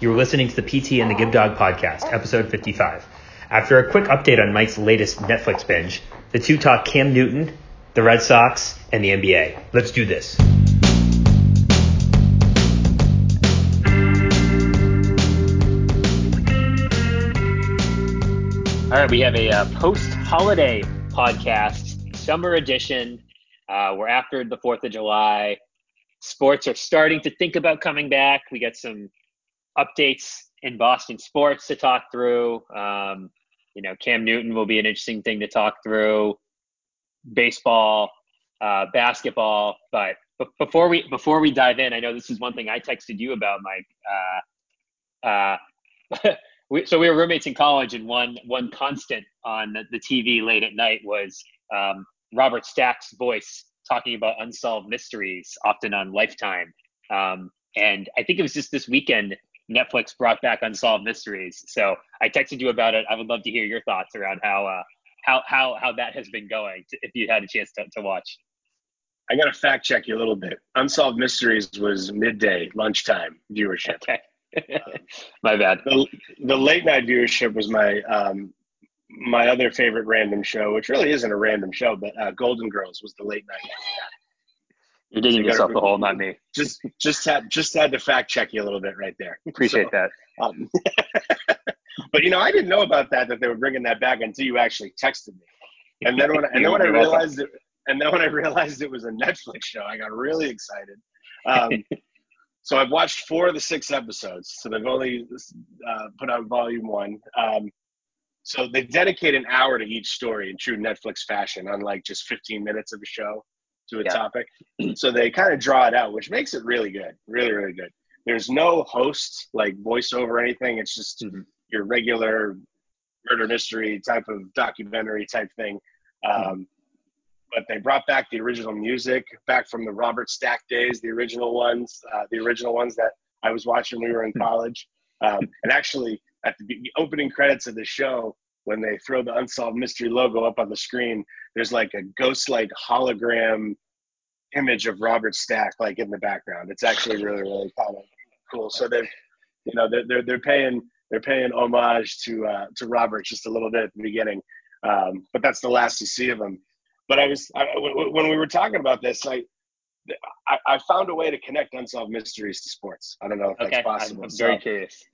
You are listening to the PT and the Give Dog podcast, episode 55. After a quick update on Mike's latest Netflix binge, the two talk Cam Newton, the Red Sox, and the NBA. Let's do this. All right, we have a uh, post-holiday podcast, summer edition. Uh, we're after the Fourth of July. Sports are starting to think about coming back. We got some updates in Boston sports to talk through. Um, you know, Cam Newton will be an interesting thing to talk through. Baseball, uh, basketball, but before we before we dive in, I know this is one thing I texted you about, Mike. Uh, uh, we, so we were roommates in college, and one one constant on the, the TV late at night was um, Robert Stack's voice talking about unsolved mysteries, often on Lifetime. Um, and I think it was just this weekend Netflix brought back Unsolved Mysteries. So I texted you about it. I would love to hear your thoughts around how uh, how how how that has been going. If you had a chance to, to watch. I got to fact check you a little bit. Unsolved Mysteries was midday, lunchtime viewership. Okay. my bad. The, the, late night viewership was my um, my other favorite random show, which really isn't a random show, but uh, Golden Girls was the late night. You're digging you yourself the hole, not me. Just just had just had to fact check you a little bit right there. Appreciate so, that. Um, but you know, I didn't know about that that they were bringing that back until you actually texted me, and then when and then when I realized it, and then when I realized it was a Netflix show, I got really excited. Um, So I've watched four of the six episodes. So they've only uh, put out volume one. Um, so they dedicate an hour to each story in true Netflix fashion, unlike just 15 minutes of a show to a yeah. topic. So they kind of draw it out, which makes it really good, really, really good. There's no host like voiceover or anything. It's just mm-hmm. your regular murder mystery type of documentary type thing. Mm-hmm. Um, but they brought back the original music back from the Robert Stack days, the original ones, uh, the original ones that I was watching when we were in hmm. college. Um, and actually, at the opening credits of the show, when they throw the Unsolved Mystery logo up on the screen, there's like a ghost-like hologram image of Robert Stack, like in the background. It's actually really, really kind of cool. So they're, you know, they're they're, they're paying they're paying homage to uh, to Robert just a little bit at the beginning. Um, but that's the last you see of him. But I was I, when we were talking about this, I, I, I found a way to connect unsolved mysteries to sports. I don't know if okay. that's possible. I'm, very so, curious.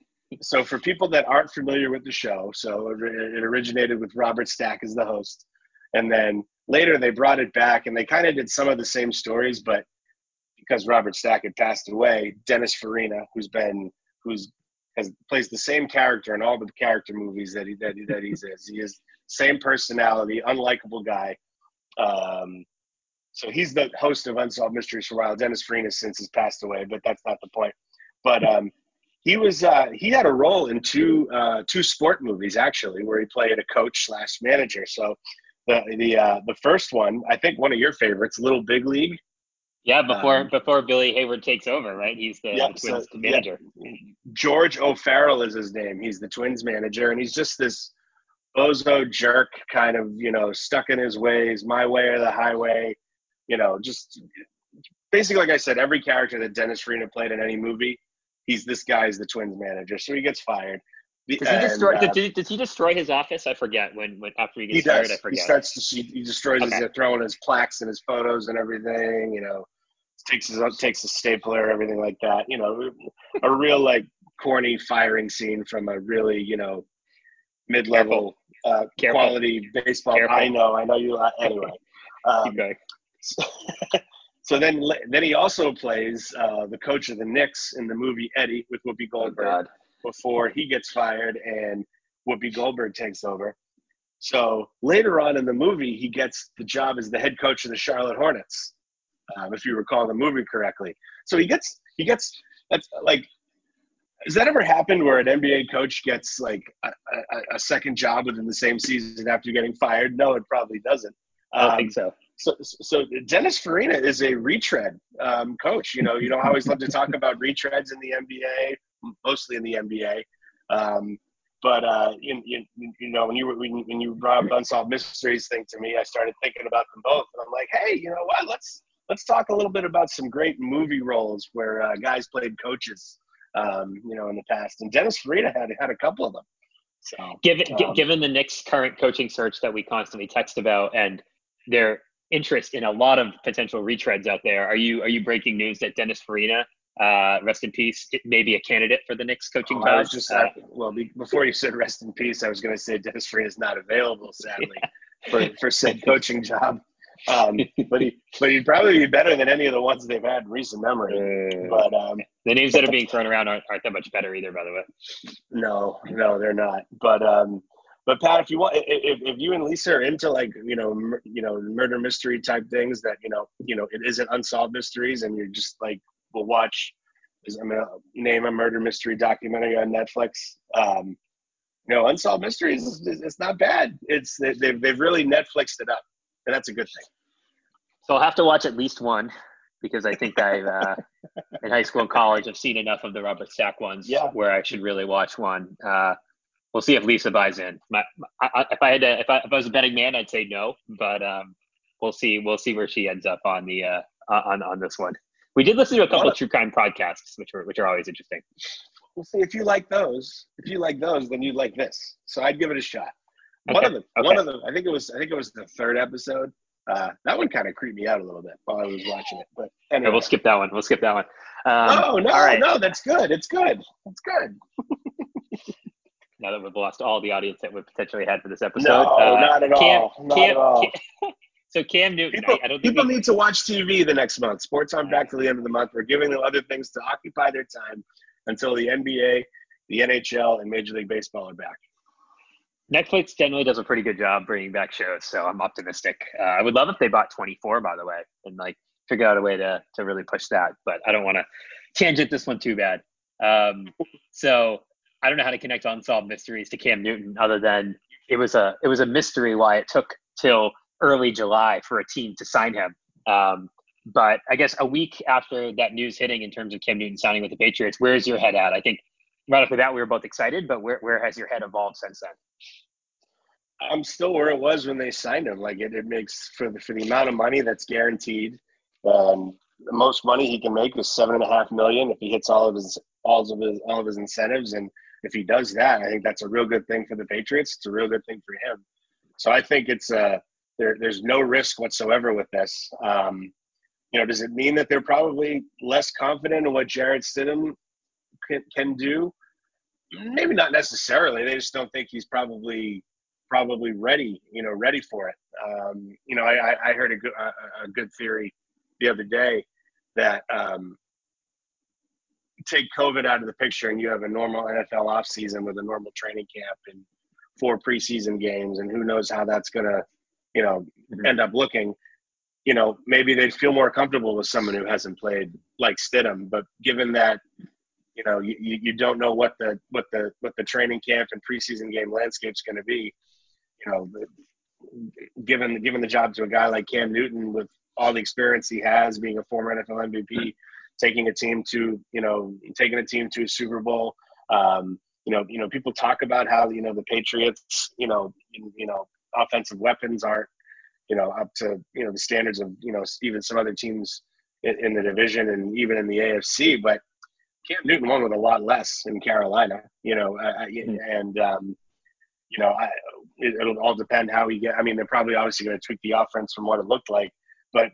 So for people that aren't familiar with the show, so it originated with Robert Stack as the host, and then later they brought it back and they kind of did some of the same stories, but because Robert Stack had passed away, Dennis Farina, who's been who's has plays the same character in all the character movies that he that he, that he's is. He is same personality, unlikable guy. Um, so he's the host of Unsolved Mysteries for a while. Dennis Farina since has passed away, but that's not the point. But um, he was uh, he had a role in two uh, two sport movies actually, where he played a coach slash manager. So the the uh, the first one, I think one of your favorites, Little Big League. Yeah, before um, before Billy Heywood takes over, right? He's the, yep, the Twins so, manager. Yeah. George O'Farrell is his name. He's the Twins manager, and he's just this bozo jerk, kind of, you know, stuck in his ways, my way or the highway, you know, just basically, like I said, every character that Dennis Farina played in any movie, he's this guy's the Twins manager, so he gets fired. Does he destroy? uh, did, does he destroy his office? I forget when, when after he gets he fired. I forget. He starts to see. He destroys okay. his throwing his plaques and his photos and everything. You know, takes his takes a stapler, everything like that. You know, a real like corny firing scene from a really you know mid level uh, quality baseball. Careful. I know, I know you. Uh, anyway, um, so, so, then, then he also plays uh, the coach of the Knicks in the movie Eddie with Whoopi oh, Goldberg oh, before he gets fired and Whoopi Goldberg takes over. So later on in the movie, he gets the job as the head coach of the Charlotte Hornets, um, if you recall the movie correctly. So he gets he gets that's like has that ever happened where an NBA coach gets like a, a, a, second job within the same season after getting fired? No, it probably doesn't. I don't um, think so. So, so Dennis Farina is a retread um, coach. You know, you know, I always love to talk about retreads in the NBA, mostly in the NBA. Um, but uh, you, you, you, know, when you when, when you brought up unsolved mysteries thing to me, I started thinking about them both, and I'm like, hey, you know what? Let's let's talk a little bit about some great movie roles where uh, guys played coaches um, you know, in the past. And Dennis Farina had had a couple of them. So, given um, given the Knicks' current coaching search that we constantly text about and their interest in a lot of potential retreads out there, are you are you breaking news that Dennis Farina, uh, rest in peace, it may be a candidate for the Knicks coaching oh, job? Just uh, well before you said rest in peace, I was going to say Dennis Farina is not available, sadly, yeah. for for said coaching job. Um, but he, but he'd probably be better than any of the ones they've had in recent memory. Uh, but um, the names that are being thrown around aren't, aren't that much better either, by the way. No, no, they're not. But um, but Pat, if you want, if, if you and Lisa are into like you know mur- you know murder mystery type things that you know you know it isn't unsolved mysteries, and you're just like we'll watch. I'm gonna name a murder mystery documentary on Netflix. Um, you know, unsolved mysteries is, it's not bad. It's they've they've really Netflixed it up and that's a good thing. So I'll have to watch at least one because I think I've uh, in high school and college I've seen enough of the Robert Stack ones yeah. where I should really watch one. Uh, we'll see if Lisa buys in. My, I, if I had to, if I, if I was a betting man, I'd say no, but um, we'll see. We'll see where she ends up on the uh, on on this one. We did listen to a couple of true crime podcasts, which are which are always interesting. We'll see if you like those. If you like those, then you'd like this. So I'd give it a shot. One of them. Okay. One of them. I think it was. I think it was the third episode. Uh, that one kind of creeped me out a little bit while I was watching it. But anyway. we'll skip that one. We'll skip that one. Um, no, no, right. no. That's good. It's good. It's good. now that we've lost all the audience that we potentially had for this episode. No, uh, not at Cam, all. Not Cam, at all. Cam, so Cam Newton, people, I, I people we, need to watch TV the next month. Sports on back to the end of the month. We're giving them other things to occupy their time until the NBA, the NHL, and Major League Baseball are back. Netflix generally does a pretty good job bringing back shows, so I'm optimistic. Uh, I would love if they bought 24, by the way, and like figure out a way to to really push that. But I don't want to tangent this one too bad. Um, so I don't know how to connect unsolved mysteries to Cam Newton, other than it was a it was a mystery why it took till early July for a team to sign him. Um, but I guess a week after that news hitting in terms of Cam Newton signing with the Patriots, where's your head at? I think right after that we were both excited, but where where has your head evolved since then? I'm still where it was when they signed him. Like it, it makes for the for the amount of money that's guaranteed. Um, the most money he can make is seven and a half million if he hits all of his all of his all of his incentives. And if he does that, I think that's a real good thing for the Patriots. It's a real good thing for him. So I think it's uh there, there's no risk whatsoever with this. Um, you know, does it mean that they're probably less confident in what Jarrett Stidham can, can do? Maybe not necessarily. They just don't think he's probably probably ready, you know, ready for it. Um, you know, I, I heard a good, a, a good theory the other day that um, take COVID out of the picture and you have a normal NFL offseason with a normal training camp and four preseason games, and who knows how that's going to, you know, mm-hmm. end up looking. You know, maybe they'd feel more comfortable with someone who hasn't played like Stidham. But given that, you know, you, you don't know what the what the what the training camp and preseason game landscape's going to be you know, given given the job to a guy like Cam Newton with all the experience he has, being a former NFL MVP, taking a team to you know taking a team to a Super Bowl. Um, you know, you know, people talk about how you know the Patriots, you know, you know, offensive weapons aren't you know up to you know the standards of you know even some other teams in, in the division and even in the AFC, but Cam Newton won with a lot less in Carolina, you know, hmm. and um, you know, I, it, will all depend how we get. I mean, they're probably obviously going to tweak the offense from what it looked like, but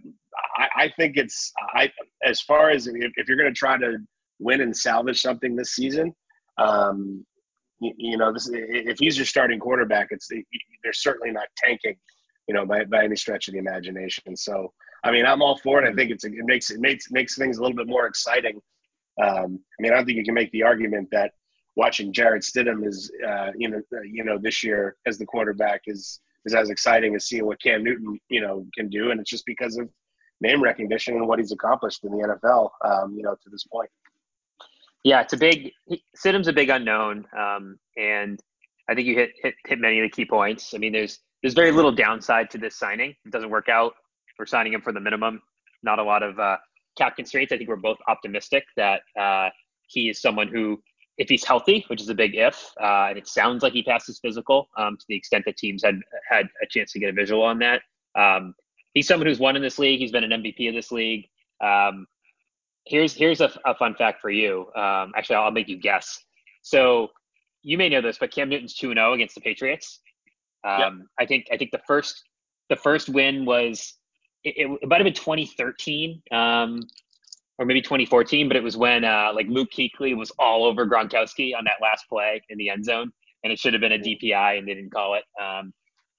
I, I think it's I as far as if, if you're going to try to win and salvage something this season, um, you, you, know, this if he's your starting quarterback, it's they're certainly not tanking, you know, by by any stretch of the imagination. So, I mean, I'm all for it. I think it's it makes it makes makes things a little bit more exciting. Um, I mean, I don't think you can make the argument that watching Jarrett Stidham is, uh, you know, uh, you know, this year as the quarterback is is as exciting as seeing what Cam Newton, you know, can do, and it's just because of name recognition and what he's accomplished in the NFL, um, you know, to this point. Yeah, it's a big. Stidham's a big unknown, um, and I think you hit, hit hit many of the key points. I mean, there's there's very little downside to this signing. It doesn't work out. We're signing him for the minimum. Not a lot of uh, cap constraints. I think we're both optimistic that uh, he is someone who if he's healthy, which is a big if, uh, and it sounds like he passes physical um, to the extent that teams had had a chance to get a visual on that. Um, he's someone who's won in this league. He's been an MVP of this league. Um, here's here's a, a fun fact for you. Um, actually, I'll make you guess. So you may know this, but Cam Newton's two and zero oh against the Patriots. Um, yep. I think I think the first the first win was it, it, it might have been 2013 um, or maybe 2014, but it was when uh, like Luke Kuechly was all over Gronkowski on that last play in the end zone, and it should have been a DPI, and they didn't call it. Um,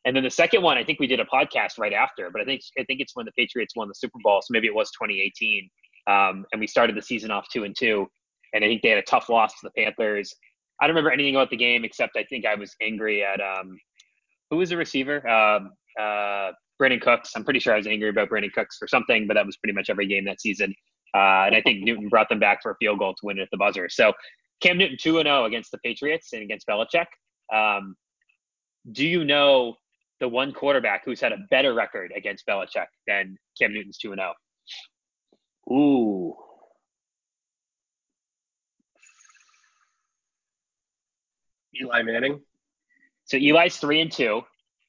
and then the second one, I think we did a podcast right after, but I think I think it's when the Patriots won the Super Bowl, so maybe it was 2018, um, and we started the season off two and two, and I think they had a tough loss to the Panthers. I don't remember anything about the game except I think I was angry at um, who was the receiver? Um, uh, Brandin Cooks. I'm pretty sure I was angry about Brandin Cooks for something, but that was pretty much every game that season. Uh, and I think Newton brought them back for a field goal to win it at the buzzer. So Cam Newton 2 0 against the Patriots and against Belichick. Um, do you know the one quarterback who's had a better record against Belichick than Cam Newton's 2 0? Ooh. Eli Manning. So Eli's three and two.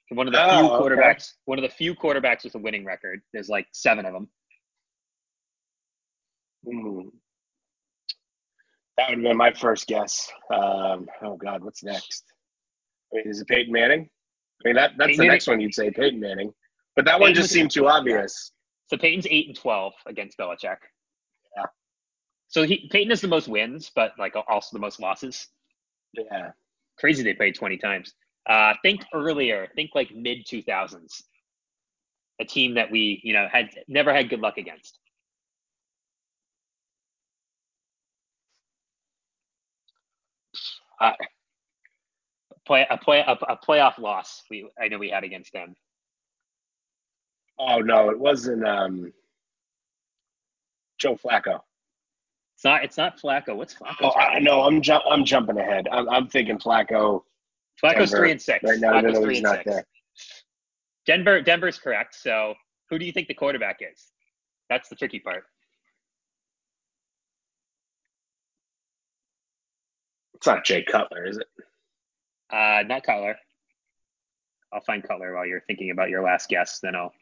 One of the oh, few quarterbacks. Okay. One of the few quarterbacks with a winning record. There's like seven of them. Hmm. That would have been my first guess. Um, oh God, what's next? I mean, is it Peyton Manning? I mean, that that's Peyton the next one you'd say, Peyton Manning. But that Peyton one just seemed too obvious. So Peyton's eight and twelve against Belichick. Yeah. So he Peyton has the most wins, but like also the most losses. Yeah. Crazy they played twenty times. Uh, think earlier. Think like mid two thousands. A team that we you know had never had good luck against. Uh, play a play a, a playoff loss. We I know we had against them. Oh no, it wasn't um, Joe Flacco. It's not. It's not Flacco. What's Flacco? Oh, I know. I'm ju- I'm jumping ahead. I'm, I'm thinking Flacco. Flacco's Denver, three and six. Right now, Flacco's three and six. There. Denver. Denver's correct. So, who do you think the quarterback is? That's the tricky part. It's not Jay Cutler, is it? Uh, not Cutler. I'll find Cutler while you're thinking about your last guess. Then I'll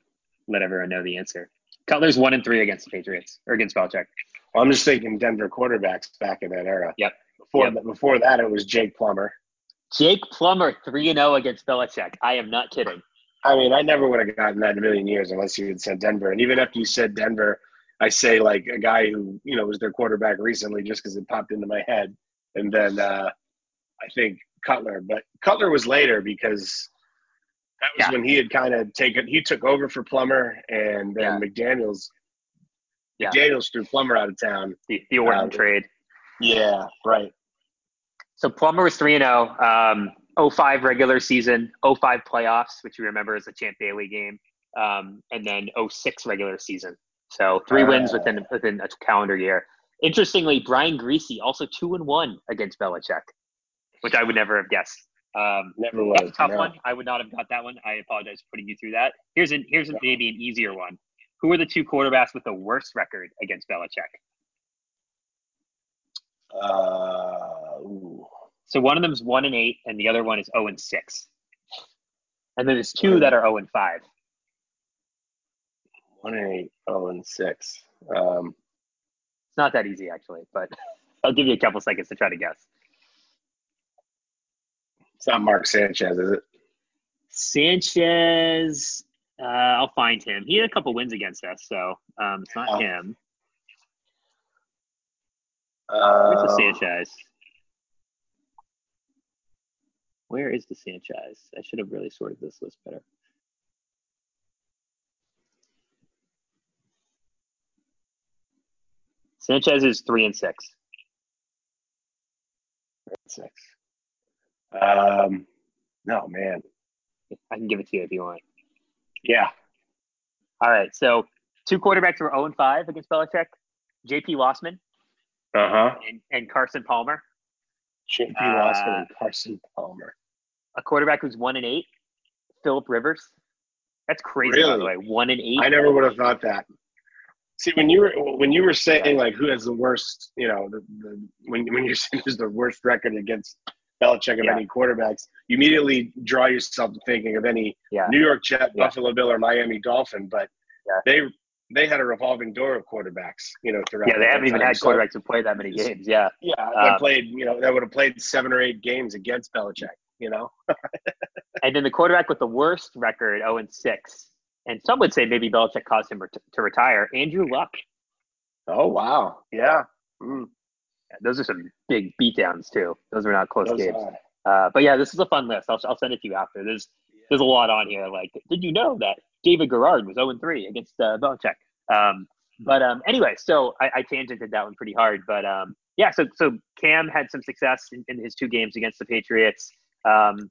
let everyone know the answer. Cutler's one and three against the Patriots or against Belichick. Well, I'm just thinking Denver quarterbacks back in that era. Yep. Before yep. before that, it was Jake Plummer. Jake Plummer, three and zero oh against Belichick. I am not kidding. I mean, I never would have gotten that in a million years unless you had said Denver. And even after you said Denver, I say like a guy who you know was their quarterback recently, just because it popped into my head and then uh, I think Cutler. But Cutler was later because that was yeah. when he had kind of taken. He took over for Plummer, and then yeah. McDaniels. Yeah. McDaniels threw Plummer out of town. The, the Orton uh, trade. Yeah, right. So Plummer was three and zero. Um, 05 regular season, 05 playoffs, which you remember as a Champ Bailey game, um, and then 06 regular season. So three uh, wins within within a calendar year. Interestingly, Brian Griese also two and one against Belichick, which I would never have guessed. Um, never would. Tough no. one. I would not have got that one. I apologize for putting you through that. Here's an here's no. maybe an easier one. Who are the two quarterbacks with the worst record against Belichick? Uh, so one of them is one and eight, and the other one is zero oh and six. And then there's two that are zero oh and five. One and eight, zero and six. Um, it's not that easy, actually, but I'll give you a couple seconds to try to guess. It's not Mark Sanchez, is it? Sanchez, uh, I'll find him. He had a couple wins against us, so um, it's not oh. him. Where's the uh, Sanchez? Where is the Sanchez? I should have really sorted this list better. Sanchez is three and six. Six. Um, no, man. I can give it to you if you want. Yeah. All right. So two quarterbacks were 0 and 5 against Belichick. JP Losman. Uh huh. And, and, Carson Palmer. JP uh, and Carson Palmer. A quarterback who's 1 and 8. Philip Rivers. That's crazy, really? by the way. 1 and 8. I never would have thought that. See, when you were when you were saying like who has the worst, you know, the, the, when when you're saying who's the worst record against Belichick of yeah. any quarterbacks, you immediately draw yourself to thinking of any yeah. New York Jet, yeah. Buffalo Bill, or Miami Dolphin. But they they had a revolving door of quarterbacks, you know, throughout. Yeah, they haven't even had quarterbacks so, who play that many games. Yeah. Yeah, they um, played, you know, they would have played seven or eight games against Belichick, you know. and then the quarterback with the worst record, 0 and 6. And some would say maybe Belichick caused him to retire. Andrew Luck. Oh wow. Yeah. Mm. Those are some big beatdowns too. Those are not close Those games. Uh, but yeah, this is a fun list. I'll, I'll send it to you after. There's there's a lot on here. Like, did you know that David Garrard was 0 3 against uh, Belichick? Um, but um, anyway, so I, I tangented that one pretty hard. But um, yeah, so so Cam had some success in, in his two games against the Patriots. Um,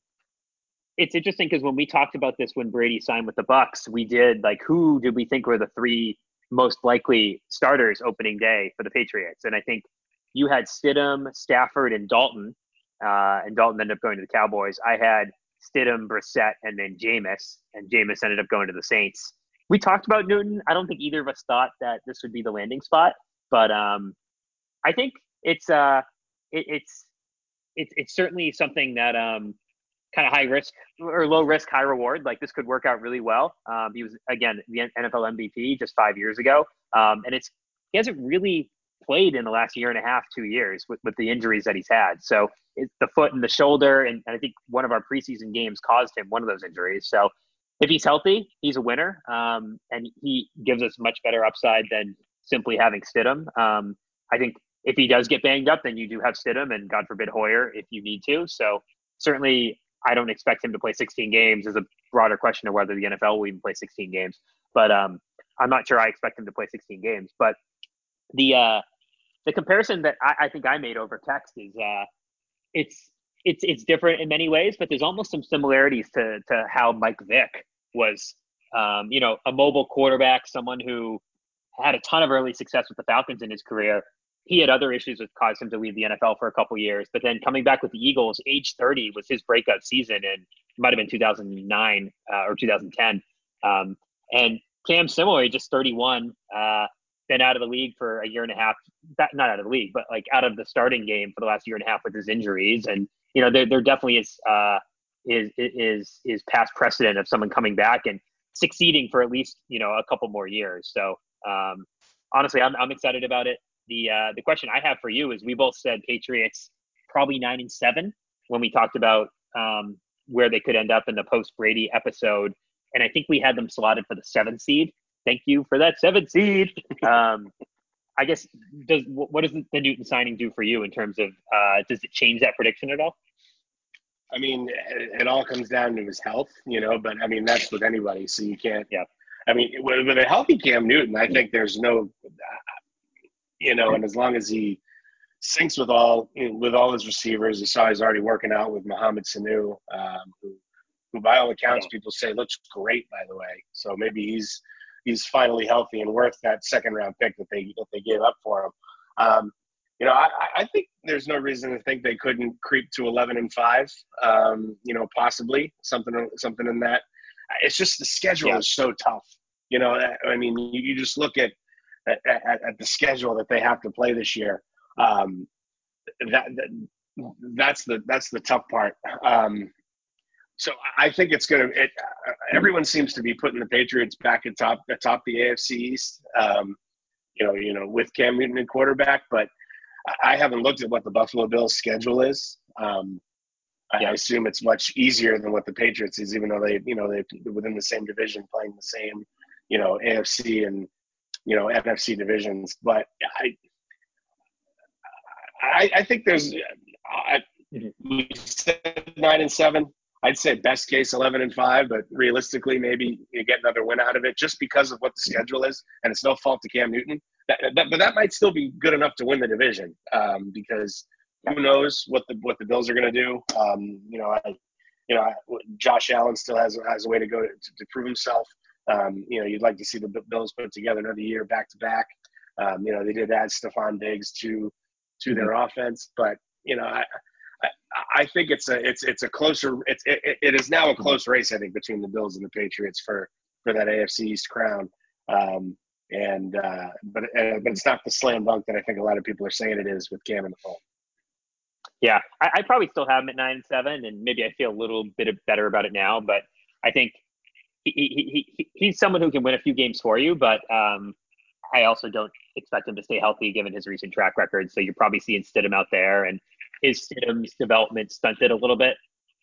it's interesting because when we talked about this when Brady signed with the Bucs, we did like who did we think were the three most likely starters opening day for the Patriots? And I think you had Stidham, Stafford, and Dalton, uh, and Dalton ended up going to the Cowboys. I had Stidham, Brissett, and then Jameis, and Jameis ended up going to the Saints. We talked about Newton. I don't think either of us thought that this would be the landing spot, but um, I think it's uh, it, it's it's it's certainly something that um, kind of high risk or low risk, high reward. Like this could work out really well. Um, he was again the NFL MVP just five years ago, um, and it's he hasn't really played in the last year and a half, two years with, with the injuries that he's had. So it's the foot and the shoulder, and, and I think one of our preseason games caused him one of those injuries. So if he's healthy, he's a winner, um, and he gives us much better upside than simply having Stidham. Um, I think if he does get banged up, then you do have Stidham, and God forbid Hoyer if you need to. So certainly, I don't expect him to play 16 games. Is a broader question of whether the NFL will even play 16 games, but um, I'm not sure I expect him to play 16 games. But the uh, the comparison that I, I think I made over text is uh, it's it's it's different in many ways, but there's almost some similarities to to how Mike Vick was, um, you know, a mobile quarterback, someone who had a ton of early success with the Falcons in his career. He had other issues that caused him to leave the NFL for a couple years, but then coming back with the Eagles, age 30 was his breakout season, and it might have been 2009 uh, or 2010. Um, and Cam similarly, just 31. Uh, been out of the league for a year and a half. not out of the league, but like out of the starting game for the last year and a half with his injuries. And you know, there there definitely is uh, is is is past precedent of someone coming back and succeeding for at least you know a couple more years. So um, honestly, I'm I'm excited about it. The uh, the question I have for you is: we both said Patriots probably nine and seven when we talked about um, where they could end up in the post Brady episode, and I think we had them slotted for the seventh seed thank you for that seven seed. Um, I guess does what does the Newton signing do for you in terms of uh, does it change that prediction at all? I mean, it, all comes down to his health, you know. But I mean, that's with anybody, so you can't. Yeah. I mean, with, with a healthy Cam Newton, I think there's no, you know, and as long as he syncs with all with all his receivers, you saw he's already working out with Mohamed Sanu, um, who, who by all accounts people say looks great, by the way. So maybe he's he's finally healthy and worth that second round pick that they that they gave up for him. Um, you know, I, I, think there's no reason to think they couldn't creep to 11 and five. Um, you know, possibly something something in that. It's just the schedule yeah. is so tough. You know, I mean, you, you just look at, at, at the schedule that they have to play this year. Um, that, that that's the that's the tough part. Um, so I think it's going to. It, uh, everyone seems to be putting the Patriots back atop atop the AFC East. Um, you know, you know, with Cam Newton and quarterback, but I haven't looked at what the Buffalo Bills schedule is. Um, I assume it's much easier than what the Patriots is, even though they, you know, they within the same division, playing the same, you know, AFC and you know NFC divisions. But I, I, I think there's. I, we said nine and seven. I'd say best case 11 and 5, but realistically, maybe you get another win out of it just because of what the schedule is. And it's no fault to Cam Newton. That, that, but that might still be good enough to win the division um, because who knows what the what the Bills are going to do. Um, you know, I, you know, I, Josh Allen still has has a way to go to, to prove himself. Um, you know, you'd like to see the Bills put together another year back to back. Um, you know, they did add Stefon Diggs to to their mm-hmm. offense, but you know, I, I think it's a it's it's a closer it's it, it is now a close race I think between the Bills and the Patriots for for that AFC East crown. Um, and uh, but uh, but it's not the slam dunk that I think a lot of people are saying it is with Cam in the fold. Yeah, I, I probably still have him at nine and seven, and maybe I feel a little bit better about it now. But I think he, he, he, he's someone who can win a few games for you, but um, I also don't expect him to stay healthy given his recent track record. So you're probably seeing Stidham out there, and his Stidham's development stunted a little bit,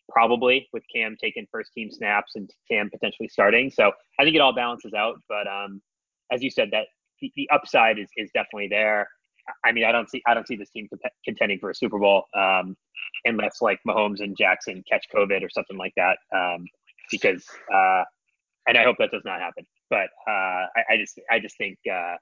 probably with Cam taking first team snaps and Cam potentially starting. So I think it all balances out. But um, as you said, that the, the upside is is definitely there. I mean, I don't see I don't see this team contending for a Super Bowl um, unless like Mahomes and Jackson catch COVID or something like that. Um, because uh, and I hope that does not happen. But uh, I, I, just I just think uh,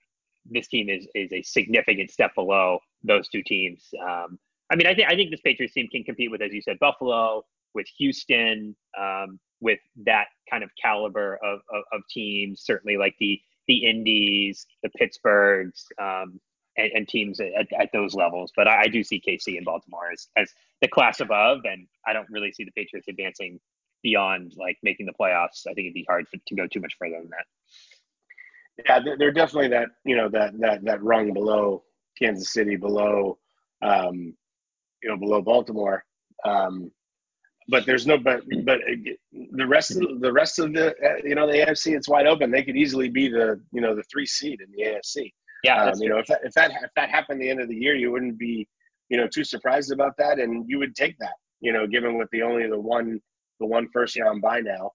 this team is is a significant step below those two teams. Um, I mean, I think I think this Patriots team can compete with, as you said, Buffalo, with Houston, um, with that kind of caliber of, of, of, teams. Certainly, like the the Indies, the Pittsburghs, um, and, and, teams at, at, those levels. But I, I, do see KC and Baltimore as as the class above, and I don't really see the Patriots advancing beyond like making the playoffs. I think it'd be hard for, to go too much further than that. Yeah, they're definitely that you know that that that rung below Kansas City, below um, you know below Baltimore. Um, but there's no but but the rest of the rest of the you know the AFC it's wide open. They could easily be the you know the three seed in the AFC. Yeah, um, you know if that if that if that happened the end of the year, you wouldn't be you know too surprised about that, and you would take that. You know, given with the only the one the one first round by now.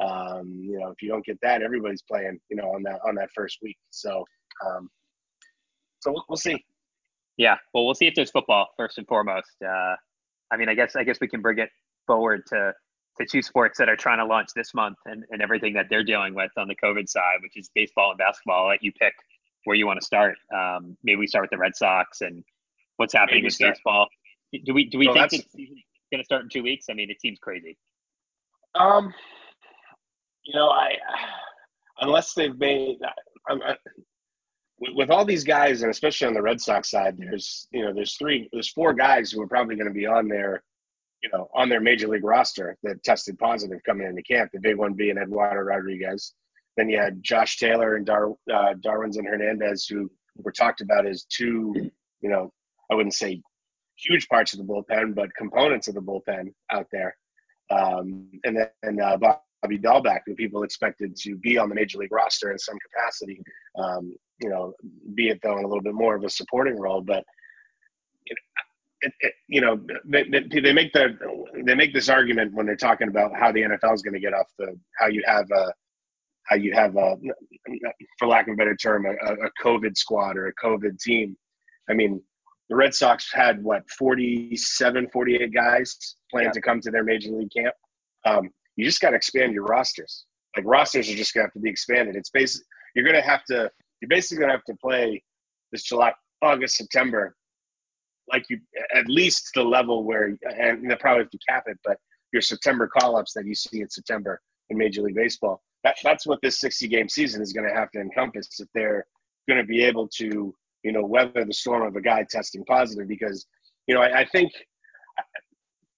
Um, you know, if you don't get that, everybody's playing. You know, on that on that first week. So, um, so we'll, we'll see. Yeah, well, we'll see if there's football first and foremost. Uh, I mean, I guess I guess we can bring it forward to to two sports that are trying to launch this month and, and everything that they're dealing with on the COVID side, which is baseball and basketball. I'll let you pick where you want to start. Um, maybe we start with the Red Sox and what's happening maybe with start. baseball. Do we do we well, think it's going to start in two weeks? I mean, it seems crazy. Um, you know, I unless they've made I, with all these guys, and especially on the Red Sox side, there's you know there's three there's four guys who are probably going to be on their you know on their major league roster that tested positive coming into camp. The big one being Eduardo Rodriguez. Then you had Josh Taylor and Dar, uh, Darwinzon Hernandez, who were talked about as two, you know, I wouldn't say huge parts of the bullpen, but components of the bullpen out there. Um, and then uh, Bobby Dalbec, who people expected to be on the major league roster in some capacity, um, you know, be it though in a little bit more of a supporting role. But it, it, you know, they, they, make the they make this argument when they're talking about how the NFL is going to get off the how you have a how you have a for lack of a better term a, a COVID squad or a COVID team. I mean, the Red Sox had what 47, 48 guys plan yeah. to come to their major league camp. Um, you just got to expand your rosters. Like rosters are just gonna have to be expanded. It's basic. You're gonna have to. You're basically gonna have to play this July, August, September, like you at least the level where, and they probably have to cap it, but your September call-ups that you see in September in Major League Baseball. That, that's what this 60 game season is going to have to encompass if they're going to be able to you know, weather the storm of a guy testing positive because, you know, I, I think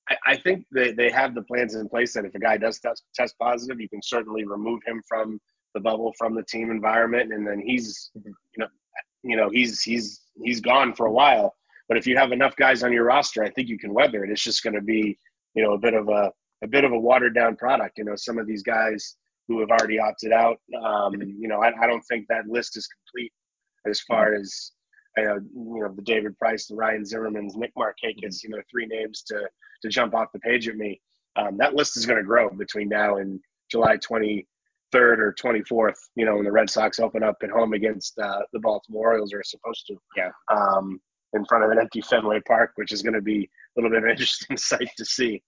I, I, think they, they have the plans in place that if a guy does test, test positive, you can certainly remove him from the bubble, from the team environment, and then he's, you know, you know, he's he's he's gone for a while. But if you have enough guys on your roster, I think you can weather it. It's just going to be, you know, a bit of a a bit of a watered down product. You know, some of these guys who have already opted out, um, you know, I, I don't think that list is complete as far as you know, you know the David Price, the Ryan Zimmermans, Nick Markakis, you know, three names to to jump off the page at me. Um, that list is going to grow between now and July 23rd or 24th. You know, when the Red Sox open up at home against uh, the Baltimore Orioles, are supposed to. Yeah. Um, in front of an empty Fenway Park, which is going to be a little bit of an interesting sight to see.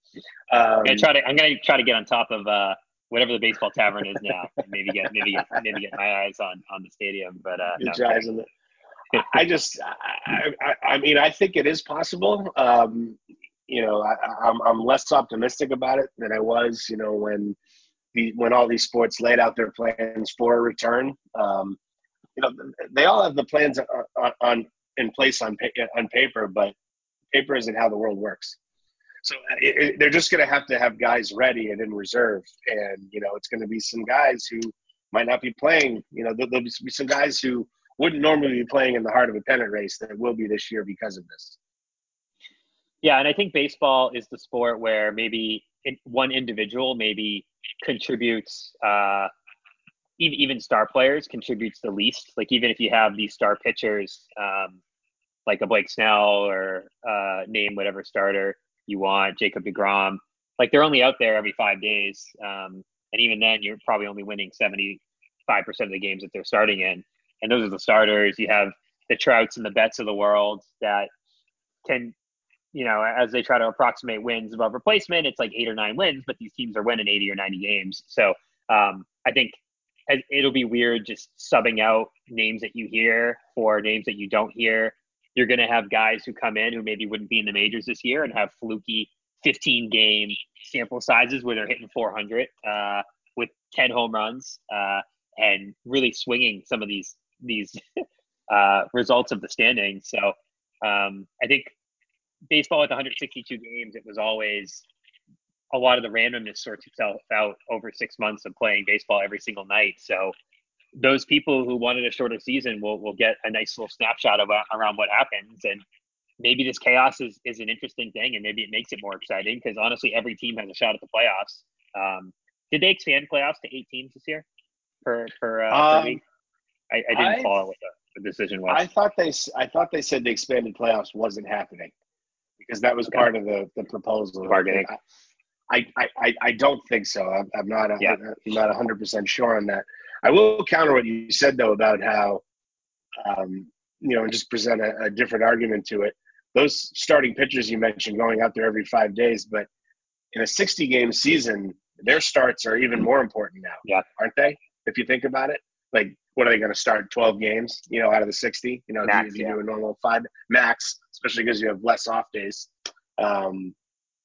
Um, yeah, try to. I'm going to try to get on top of uh, whatever the baseball tavern is now. maybe get maybe get maybe get my eyes on on the stadium. But uh, no, eyes on the, I just, I, I, I, mean, I think it is possible. Um, you know, I, am I'm, I'm less optimistic about it than I was, you know, when the when all these sports laid out their plans for a return. Um, you know, they all have the plans on, on in place on on paper, but paper isn't how the world works. So it, it, they're just going to have to have guys ready and in reserve, and you know, it's going to be some guys who might not be playing. You know, there'll, there'll be some guys who wouldn't normally be playing in the heart of a pennant race that will be this year because of this. Yeah, and I think baseball is the sport where maybe one individual maybe contributes. Uh, even even star players contributes the least. Like even if you have these star pitchers, um, like a Blake Snell or uh, name whatever starter you want, Jacob Degrom, like they're only out there every five days, um, and even then you're probably only winning seventy five percent of the games that they're starting in, and those are the starters. You have the Trouts and the Betts of the world that can you know, as they try to approximate wins above replacement, it's like eight or nine wins, but these teams are winning 80 or 90 games. So um, I think it'll be weird just subbing out names that you hear for names that you don't hear. You're going to have guys who come in who maybe wouldn't be in the majors this year and have fluky 15 game sample sizes where they're hitting 400 uh, with 10 home runs uh, and really swinging some of these these uh, results of the standings. So um, I think baseball with 162 games, it was always a lot of the randomness sorts itself out over six months of playing baseball every single night. So those people who wanted a shorter season will will get a nice little snapshot of uh, around what happens and maybe this chaos is, is an interesting thing and maybe it makes it more exciting because honestly every team has a shot at the playoffs um, did they expand playoffs to eight teams this year per per, uh, um, per week I, I didn't I, follow what the, the, decision was i thought they i thought they said the expanded playoffs wasn't happening because that was okay. part of the the proposal bargaining I, I, I don't think so. I'm, I'm not a, yeah. I'm not 100 percent sure on that. I will counter what you said though about how, um, you know, and just present a, a, different argument to it. Those starting pitchers you mentioned going out there every five days, but in a 60 game season, their starts are even more important now. Yeah, aren't they? If you think about it, like what are they going to start 12 games? You know, out of the 60. You know, max, if you, yeah. do a normal five max, especially because you have less off days. Um,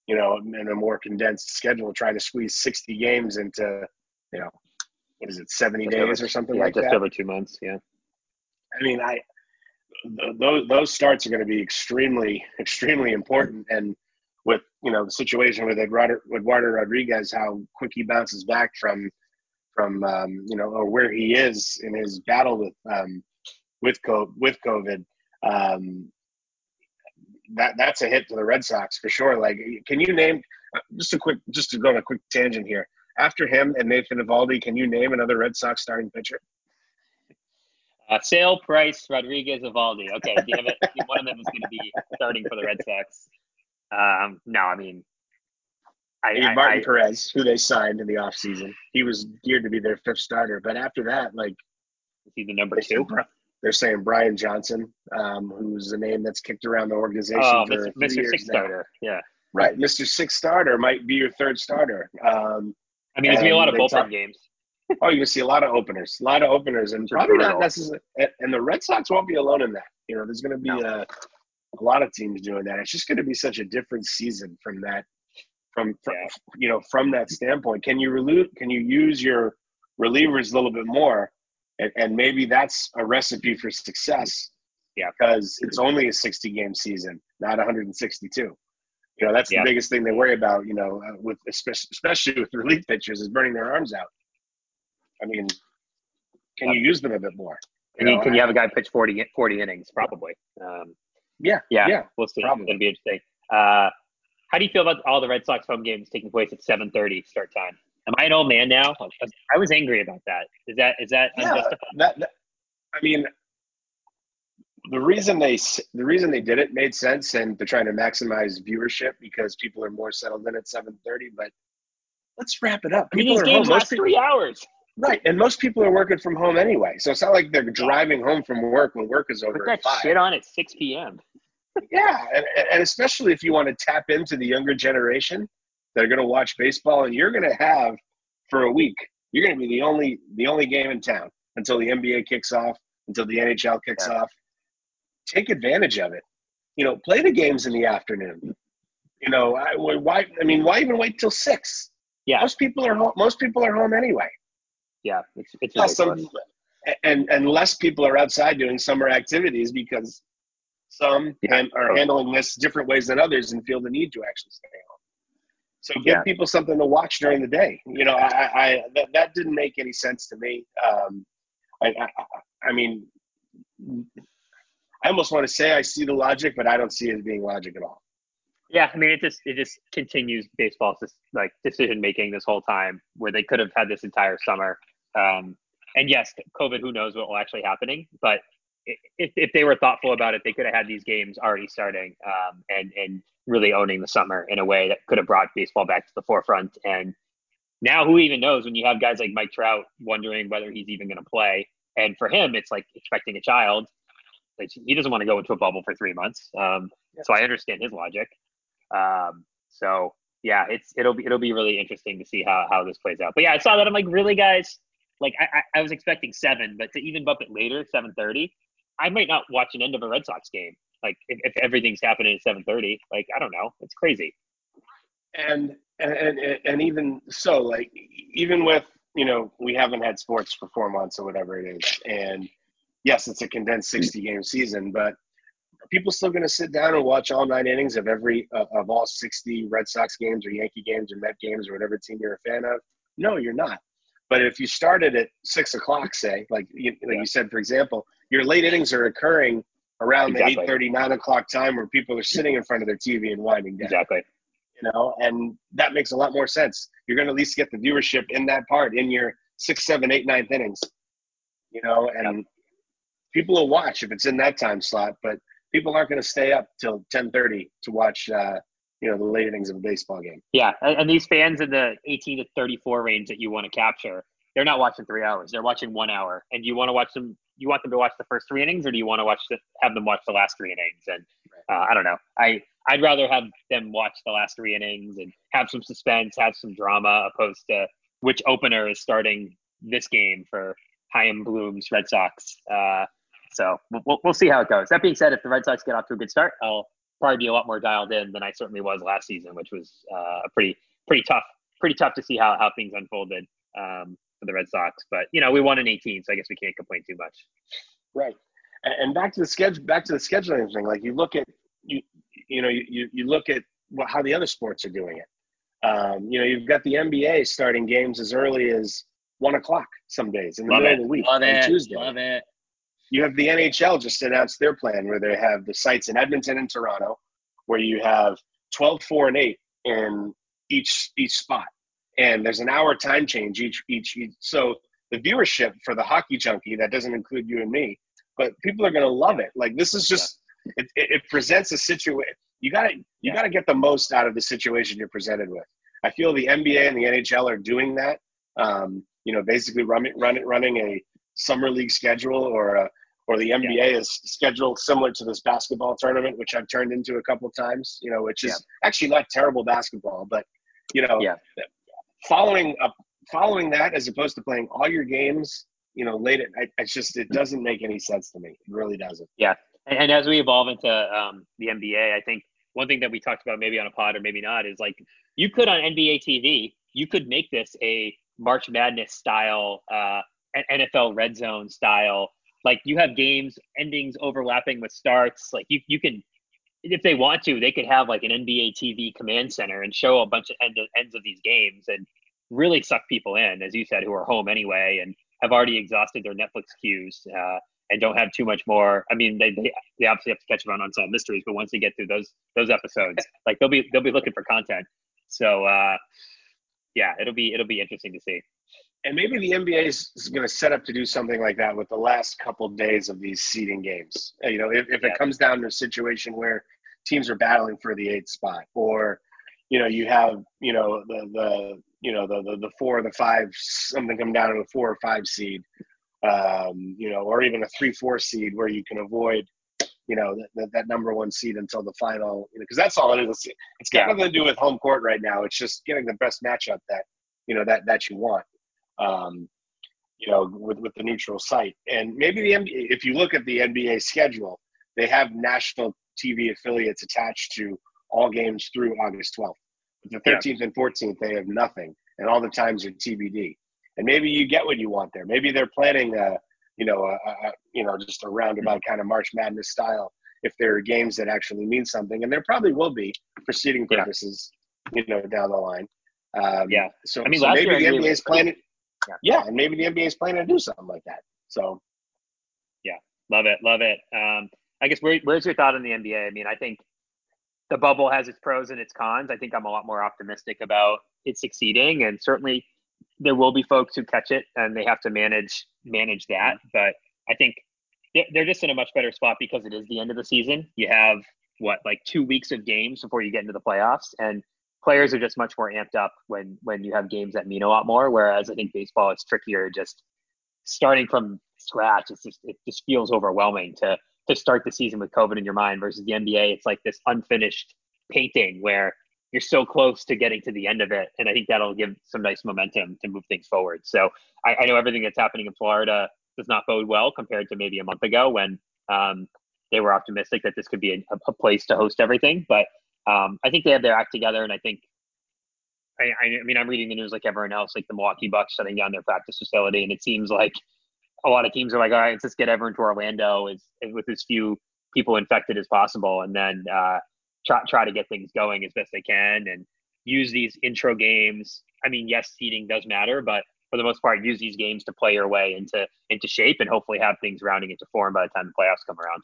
you know, in a more condensed schedule, trying to squeeze 60 games into, you know, what is it, 70 just days over, or something yeah, like just that? Just over two months. Yeah. I mean, I, those, those starts are going to be extremely, extremely important. And with, you know, the situation with Eduardo, Eduardo Rodriguez, how quick he bounces back from, from, um, you know, or where he is in his battle with, um, with, COVID, with COVID, um, that that's a hit to the Red Sox for sure. Like, can you name just a quick, just to go on a quick tangent here? After him and Nathan Eovaldi, can you name another Red Sox starting pitcher? Uh, Sale, Price, Rodriguez, Eovaldi. Okay, it. One of them is going to be starting for the Red Sox. Um, no, I mean, I, I Martin I, Perez, who they signed in the offseason. He was geared to be their fifth starter, but after that, like, is he the number two? They're saying Brian Johnson, um, who's a name that's kicked around the organization oh, for Mr. Mr. Six Starter. Yeah. Right, Mr. Six Starter might be your third starter. Um, I mean, there's gonna be a lot of bullpen talk, games. oh, you're gonna see a lot of openers, a lot of openers, and probably not necessarily. And the Red Sox won't be alone in that. You know, there's gonna be no. a, a lot of teams doing that. It's just gonna be such a different season from that. From, from yeah. you know, from that standpoint, can you relieve? Can you use your relievers a little bit more? and, and maybe that's a recipe for success. Yeah, because it's only a 60 game season, not 162. You know, that's the biggest thing they worry about. You know, uh, with especially, with relief pitchers, is burning their arms out. I mean, can you use them a bit more? You can, you, can you have a guy pitch 40, 40 innings? Probably. Um, yeah, yeah, yeah. We'll see. Probably. It'll be interesting. Uh, how do you feel about all the Red Sox home games taking place at 7:30 start time? Am I an old man now? I was angry about that. Is that is that yeah, that, that, I mean, the reason they the reason they did it made sense, and they're trying to maximize viewership because people are more settled in at seven thirty. But let's wrap it up. I mean, these games last people, three hours. Right, and most people are working from home anyway, so it's not like they're driving home from work when work is over. Put that five. shit on at six p.m. yeah, and, and especially if you want to tap into the younger generation, that are going to watch baseball, and you're going to have for a week. You're going to be the only the only game in town until the NBA kicks off, until the NHL kicks yeah. off. Take advantage of it. You know, play the games in the afternoon. You know, I, why? I mean, why even wait till six? Yeah, most people are home. Most people are home anyway. Yeah, it's it's some, and and less people are outside doing summer activities because some yeah. are handling this different ways than others and feel the need to actually stay home. So give yeah. people something to watch during the day. You know, I, I that, that didn't make any sense to me. Um, I, I, I mean, I almost want to say I see the logic, but I don't see it as being logic at all. Yeah, I mean, it just it just continues baseball's just like decision making this whole time, where they could have had this entire summer. Um, and yes, COVID, who knows what will actually happening, but if, if they were thoughtful about it, they could have had these games already starting um, and and really owning the summer in a way that could have brought baseball back to the forefront. And now, who even knows when you have guys like Mike Trout wondering whether he's even going to play? And for him, it's like expecting a child. Like he doesn't want to go into a bubble for three months. Um, so I understand his logic. Um, so yeah, it's it'll be it'll be really interesting to see how how this plays out. But yeah, I saw that. I'm like, really, guys? Like I, I was expecting seven, but to even bump it later, seven thirty, I might not watch an end of a Red Sox game. Like if, if everything's happening at seven thirty, like I don't know, it's crazy. And and and even so, like even with you know we haven't had sports for four months or whatever it is, and yes, it's a condensed sixty game season, but are people still going to sit down and watch all nine innings of every uh, of all 60 Red Sox games or Yankee games or Met games or whatever team you're a fan of? No, you're not. But if you started at six o'clock, say, like you, like yeah. you said, for example, your late innings are occurring around exactly. the 8 30, 9 o'clock time where people are sitting in front of their TV and winding down. Exactly. You know, and that makes a lot more sense. You're going to at least get the viewership in that part in your six, seven, eight, ninth innings. You know, and people will watch if it's in that time slot, but people aren't going to stay up till 10:30 to watch uh, you know the late innings of a baseball game. Yeah, and, these fans in the 18 to 34 range that you want to capture, they're not watching three hours. They're watching one hour, and you want to watch them. You want them to watch the first three innings, or do you want to watch the, have them watch the last three innings? And uh, I don't know. I I'd rather have them watch the last three innings and have some suspense, have some drama, opposed to which opener is starting this game for Chaim Bloom's Red Sox. Uh, so we'll, we'll see how it goes. That being said, if the Red Sox get off to a good start, I'll probably be a lot more dialed in than I certainly was last season, which was uh, a pretty pretty tough pretty tough to see how, how things unfolded um, for the Red Sox. But you know, we won in 18, so I guess we can't complain too much. Right. And back to the schedule, back to the scheduling thing. Like you look at you, you know, you you look at what, how the other sports are doing it. Um, you know, you've got the NBA starting games as early as one o'clock some days in the Love middle it. of the week Love on it. Tuesday. Love it. You have the NHL just announced their plan where they have the sites in Edmonton and Toronto, where you have 12, 4, and 8 in each each spot. And there's an hour time change each each, each so the viewership for the hockey junkie that doesn't include you and me, but people are going to love it. Like this is just yeah. it, it, it, presents a situation. You got to you yeah. got to get the most out of the situation you're presented with. I feel the NBA and the NHL are doing that. Um, you know, basically running running running a summer league schedule or a, or the NBA yeah. is scheduled similar to this basketball tournament, which I've turned into a couple times. You know, which is yeah. actually not terrible basketball, but you know, yeah. following up following that as opposed to playing all your games, you know, late at night, it's just it doesn't make any sense to me. It really doesn't. Yeah, and, and as we evolve into um, the NBA, I think one thing that we talked about maybe on a pod or maybe not is like you could on NBA TV, you could make this a March Madness style uh, NFL red zone style. Like you have games endings overlapping with starts. Like you you can if they want to, they could have like an NBA TV command center and show a bunch of end of, ends of these games and really suck people in, as you said, who are home anyway and have already exhausted their Netflix queues uh, and don't have too much more. I mean, they, they, they obviously have to catch up on unsolved mysteries, but once they get through those those episodes, like they'll be they'll be looking for content. So uh, yeah, it'll be it'll be interesting to see and maybe the NBA is, going to set up to do something like that with the last couple days of these seeding games. Uh, you know, if, if yeah. it comes down to a situation where teams are battling for the eighth spot, or you know, you have you know the the you know the the, the four or the five something come down to a four or five seed, um, you know, or even a three four seed where you can avoid you know that, that number one seed until the final you know because that's all it is it's got nothing to do with home court right now it's just getting the best matchup that you know that that you want um, you know, with, with the neutral site. And maybe the NBA, if you look at the NBA schedule, they have national TV affiliates attached to all games through August 12th. But the 13th yeah. and 14th, they have nothing, and all the times are TBD. And maybe you get what you want there. Maybe they're planning a, you know, a, a you know, just a roundabout kind of March Madness style. If there are games that actually mean something, and there probably will be for seeding purposes, yeah. you know, down the line. Um, yeah. So, I mean, so maybe the NBA is planning yeah, and maybe the NBA is planning to do something like that. So, yeah, love it, love it. Um, I guess where, where's your thought on the NBA? I mean, I think the bubble has its pros and its cons. I think I'm a lot more optimistic about it succeeding, and certainly there will be folks who catch it and they have to manage manage that. But I think they're just in a much better spot because it is the end of the season. You have what like two weeks of games before you get into the playoffs, and players are just much more amped up when when you have games that mean a lot more. Whereas I think baseball is trickier, just starting from scratch. It's just it just feels overwhelming to to start the season with COVID in your mind versus the NBA. It's like this unfinished painting where you're so close to getting to the end of it. And I think that'll give some nice momentum to move things forward. So I, I know everything that's happening in Florida does not bode well compared to maybe a month ago when um, they were optimistic that this could be a, a place to host everything. But um, I think they have their act together. And I think, I, I mean, I'm reading the news like everyone else, like the Milwaukee Bucks shutting down their practice facility. And it seems like a lot of teams are like, all right, let's just get everyone to Orlando as, with as few people infected as possible. And then, uh, try try to get things going as best they can and use these intro games. I mean, yes, seeding does matter, but for the most part, use these games to play your way into into shape and hopefully have things rounding into form by the time the playoffs come around.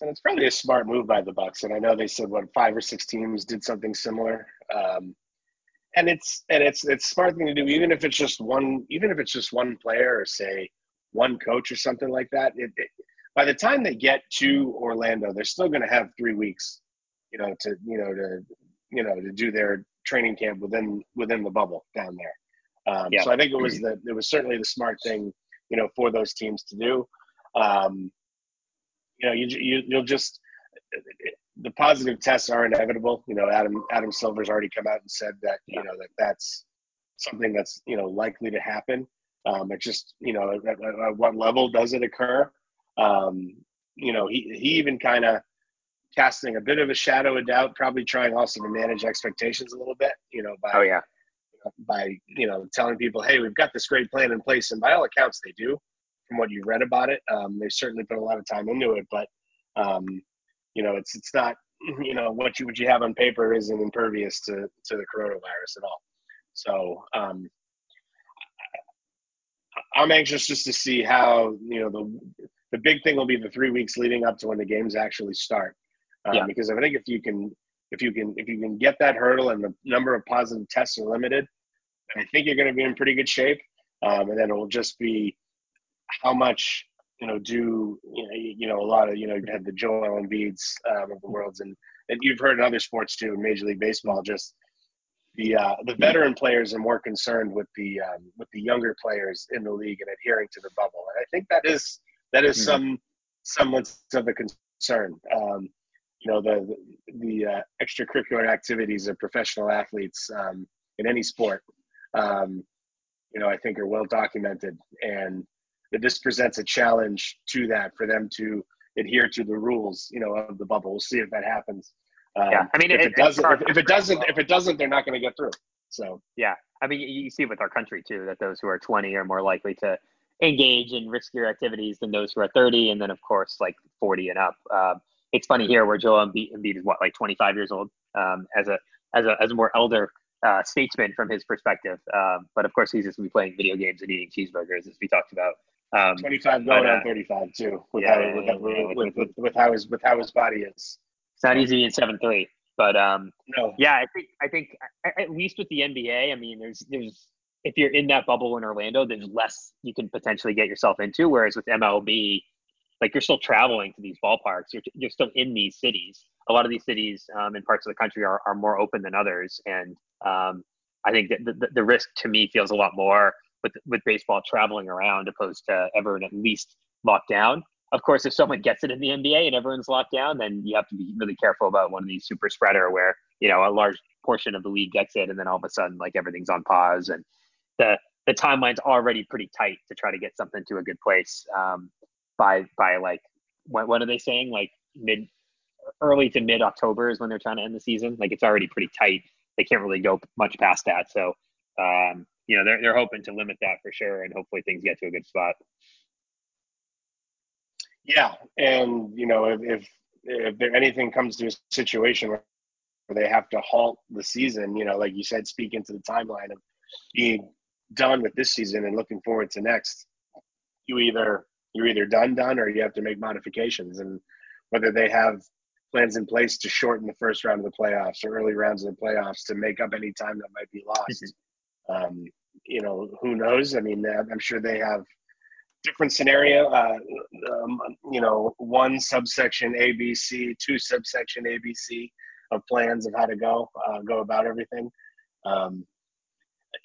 And it's probably a smart move by the Bucks. And I know they said what five or six teams did something similar. Um, and it's and it's it's smart thing to do, even if it's just one, even if it's just one player or say one coach or something like that. It, it, by the time they get to Orlando, they're still going to have three weeks you know, to you know to you know to do their training camp within within the bubble down there. Um, yeah. So I think it was the it was certainly the smart thing, you know, for those teams to do. Um, you know, you, you you'll just the positive tests are inevitable. You know, Adam Adam Silver's already come out and said that you know that that's something that's you know likely to happen. Um, it's just you know at, at, what level does it occur? Um, you know, he he even kind of casting a bit of a shadow of doubt, probably trying also to manage expectations a little bit, you know, by oh yeah, by you know telling people, hey, we've got this great plan in place, and by all accounts they do, from what you've read about it. Um, they certainly put a lot of time into it, but um, you know, it's it's not you know what you what you have on paper isn't impervious to to the coronavirus at all. So um, I'm anxious just to see how you know the the big thing will be the three weeks leading up to when the games actually start um, yeah. because I think if you can if you can if you can get that hurdle and the number of positive tests are limited, I think you're going to be in pretty good shape. Um, and then it will just be how much you know do you know, you know a lot of you know you had the Joel Embiid's um, of the worlds and and you've heard in other sports too in Major League Baseball just the uh, the veteran players are more concerned with the um, with the younger players in the league and adhering to the bubble and I think that is that is mm-hmm. some semblance of a concern. Um, you know the the uh, extracurricular activities of professional athletes um, in any sport um, you know i think are well documented and that this presents a challenge to that for them to adhere to the rules you know of the bubble we'll see if that happens um, yeah i mean if it, it doesn't if, if, it doesn't if it doesn't they're not going to get through so yeah i mean you see with our country too that those who are 20 are more likely to engage in riskier activities than those who are 30 and then of course like 40 and up um, it's funny here where Joel Embiid, Embiid is what like 25 years old um, as a as a as a more elder uh, statesman from his perspective. Um, but of course, he's just going to be playing video games and eating cheeseburgers, as we talked about. Um, 25 going but, uh, on 35 too, with, yeah, how, yeah, with, yeah, with, with, with, with, how his with how his body is. It's not easy in seven three, but um, no. yeah, I think I think at least with the NBA, I mean, there's there's if you're in that bubble in Orlando, there's less you can potentially get yourself into. Whereas with MLB, like you're still traveling to these ballparks. You're, you're still in these cities. A lot of these cities um, in parts of the country are, are more open than others. And um, I think that the, the risk to me feels a lot more with, with baseball traveling around opposed to everyone at least locked down. Of course, if someone gets it in the NBA and everyone's locked down, then you have to be really careful about one of these super spreader where, you know, a large portion of the league gets it and then all of a sudden like everything's on pause and the, the timeline's already pretty tight to try to get something to a good place. Um, by by like what what are they saying? Like mid early to mid October is when they're trying to end the season. Like it's already pretty tight. They can't really go much past that. So um, you know they're they're hoping to limit that for sure, and hopefully things get to a good spot. Yeah, and you know if if, if there anything comes to a situation where they have to halt the season, you know, like you said, speak into the timeline of being done with this season and looking forward to next. You either you're either done done or you have to make modifications and whether they have plans in place to shorten the first round of the playoffs or early rounds of the playoffs to make up any time that might be lost. um, you know, who knows? I mean, I'm sure they have different scenario. Uh, um, you know, one subsection ABC, two subsection ABC of plans of how to go uh, go about everything. Um,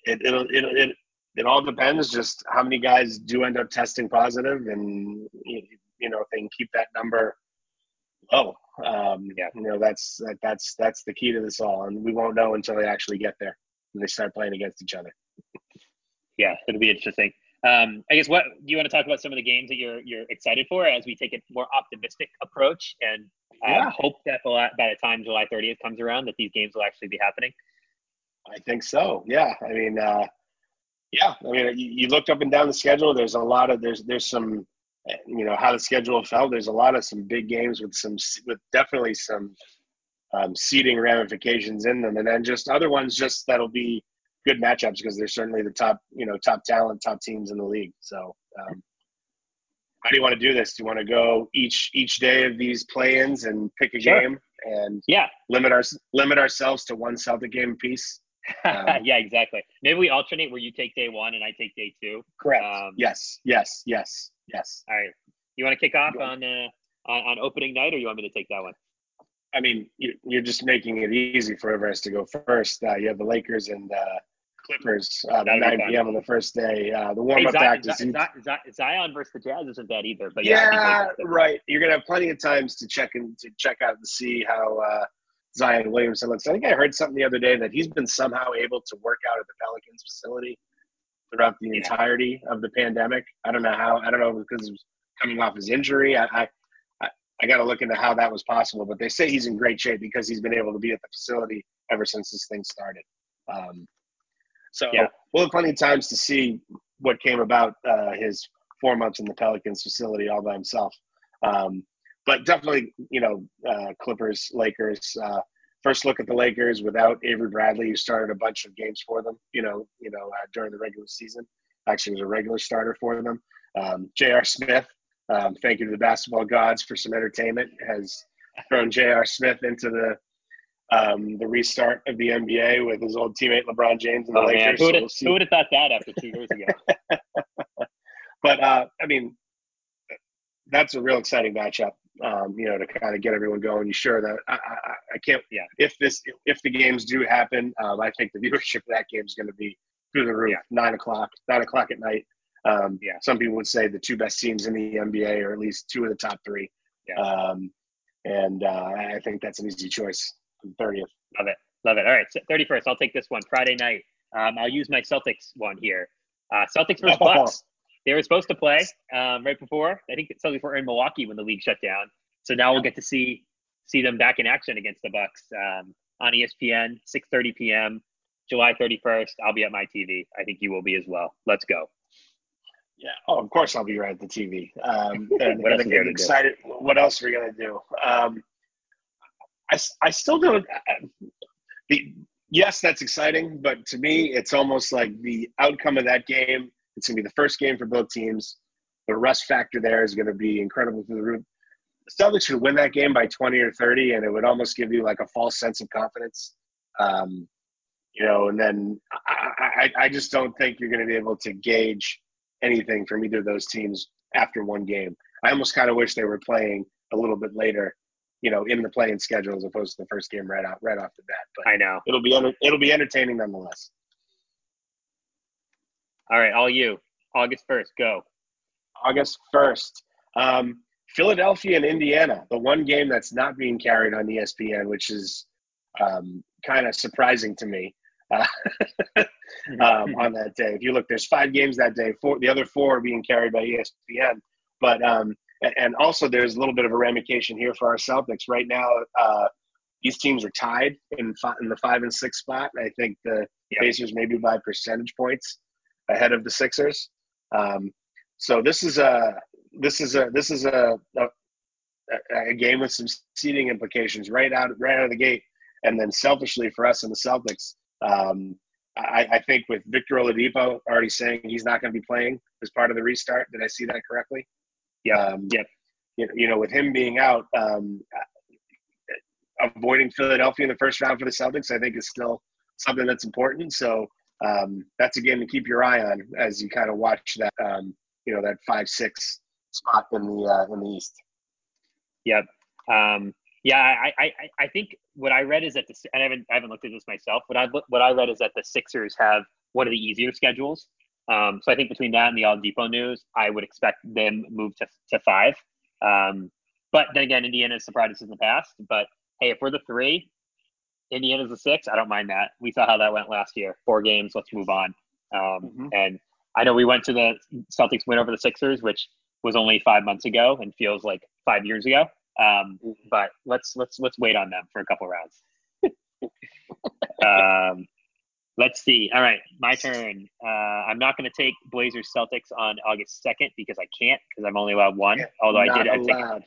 it, it'll, it, it, it all depends just how many guys do end up testing positive and you know if they can keep that number low um, yeah you know that's that, that's that's the key to this all and we won't know until they actually get there and they start playing against each other yeah it'll be interesting um, I guess what do you want to talk about some of the games that you're you're excited for as we take a more optimistic approach and um, yeah. hope that by the time July 30th comes around that these games will actually be happening. I think so. Yeah. I mean, uh, yeah. I mean, you, you, looked up and down the schedule. There's a lot of there's there's some, you know, how the schedule fell. There's a lot of some big games with some with definitely some um, seeding ramifications in them, and then just other ones just that'll be good matchups because they're certainly the top you know top talent, top teams in the league. So. Um, how do you want to do this? Do you want to go each each day of these play-ins and pick a sure. game and yeah limit our limit ourselves to one Celtic game piece? Um, yeah, exactly. Maybe we alternate where you take day one and I take day two. Correct. Um, yes, yes, yes, yes. All right. You want to kick off on, uh, on on opening night, or you want me to take that one? I mean, you, are just making it easy for us to go first. Uh, you have the Lakers and uh, Clippers uh, at 9 p.m. on the first day. Uh, the warm up hey, practice. Zion, Zion, Zion versus the Jazz isn't bad either. But yeah, yeah right. You're gonna have plenty of times to check and to check out and see how uh, Zion Williamson looks. I think I heard something the other day that he's been somehow able to work out at the Pelicans facility throughout the yeah. entirety of the pandemic. I don't know how. I don't know because coming off his injury. I, I I, got to look into how that was possible, but they say he's in great shape because he's been able to be at the facility ever since this thing started. Um, so yeah. we'll have plenty of times to see what came about uh, his four months in the Pelicans facility all by himself. Um, but definitely, you know, uh, Clippers, Lakers. Uh, first look at the Lakers without Avery Bradley, who started a bunch of games for them. You know, you know, uh, during the regular season, actually was a regular starter for them. Um, J.R. Smith, um, thank you to the basketball gods for some entertainment, has thrown J.R. Smith into the um, the restart of the NBA with his old teammate LeBron James and the oh, Lakers. Who would, have, so we'll have thought that after two years ago? but uh, I mean, that's a real exciting matchup. Um, you know, to kind of get everyone going. You sure that I, I, I, can't? Yeah. If this, if the games do happen, um, I think the viewership of that game is going to be through the roof. Yeah. Nine o'clock, nine o'clock at night. Um, yeah. Some people would say the two best teams in the NBA, or at least two of the top three. Yeah. Um, and uh, I think that's an easy choice. 30th. Love it. Love it. All right. So 31st. I'll take this one. Friday night. Um, I'll use my Celtics one here. Uh, Celtics versus oh. Bucks. They were supposed to play um, right before. I think Celtics were in Milwaukee when the league shut down. So now we'll get to see see them back in action against the Bucks um, on ESPN, 6:30 p.m. July 31st. I'll be at my TV. I think you will be as well. Let's go. Yeah. Oh, of course I'll be right at the TV. Um, and, what and, and excited. What else are we gonna do? Um, I, I still don't. The, yes, that's exciting, but to me, it's almost like the outcome of that game. It's going to be the first game for both teams. The rust factor there is going to be incredible through the roof. The Celtics should win that game by 20 or 30, and it would almost give you like a false sense of confidence. Um, you know, and then I, I, I just don't think you're going to be able to gauge anything from either of those teams after one game. I almost kind of wish they were playing a little bit later you know, in the playing schedule as opposed to the first game right out right off the bat. But I know it'll be it'll be entertaining nonetheless. All right, all you. August first, go. August first. Um, Philadelphia and Indiana, the one game that's not being carried on ESPN, which is um, kind of surprising to me uh, um, on that day. If you look, there's five games that day. Four, the other four are being carried by ESPN. But um, and also there's a little bit of a ramification here for our Celtics right now. Uh, these teams are tied in five, in the five and six spot. I think the. Pacers maybe by percentage points ahead of the Sixers. Um, so this is a this is a this is a, a, a game with some seeding implications right out right out of the gate. And then selfishly for us and the Celtics, um, I, I, think with Victor Oladipo already saying he's not going to be playing as part of the restart. Did I see that correctly? Yeah. Um, yep. You, you know, with him being out, um, avoiding Philadelphia in the first round for the Celtics, I think, is still something that's important. So um, that's a game to keep your eye on as you kind of watch that, um, you know, that five six spot in the uh, in the East. Yep. Um, yeah, I, I, I think what I read is that the I haven't I haven't looked at this myself, but I what I read is that the Sixers have one of the easier schedules. Um, so I think between that and the Oladipo news, I would expect them move to to five. Um, but then again, Indiana surprised us in the past. But hey, if we're the three, Indiana's the six. I don't mind that. We saw how that went last year. Four games. Let's move on. Um, mm-hmm. And I know we went to the Celtics win over the Sixers, which was only five months ago and feels like five years ago. Um, mm-hmm. but let's let's let's wait on them for a couple rounds. um, let's see. All right, my turn. Uh, I'm not going to take Blazers Celtics on August second because I can't because I'm only allowed one. Although I did have allowed.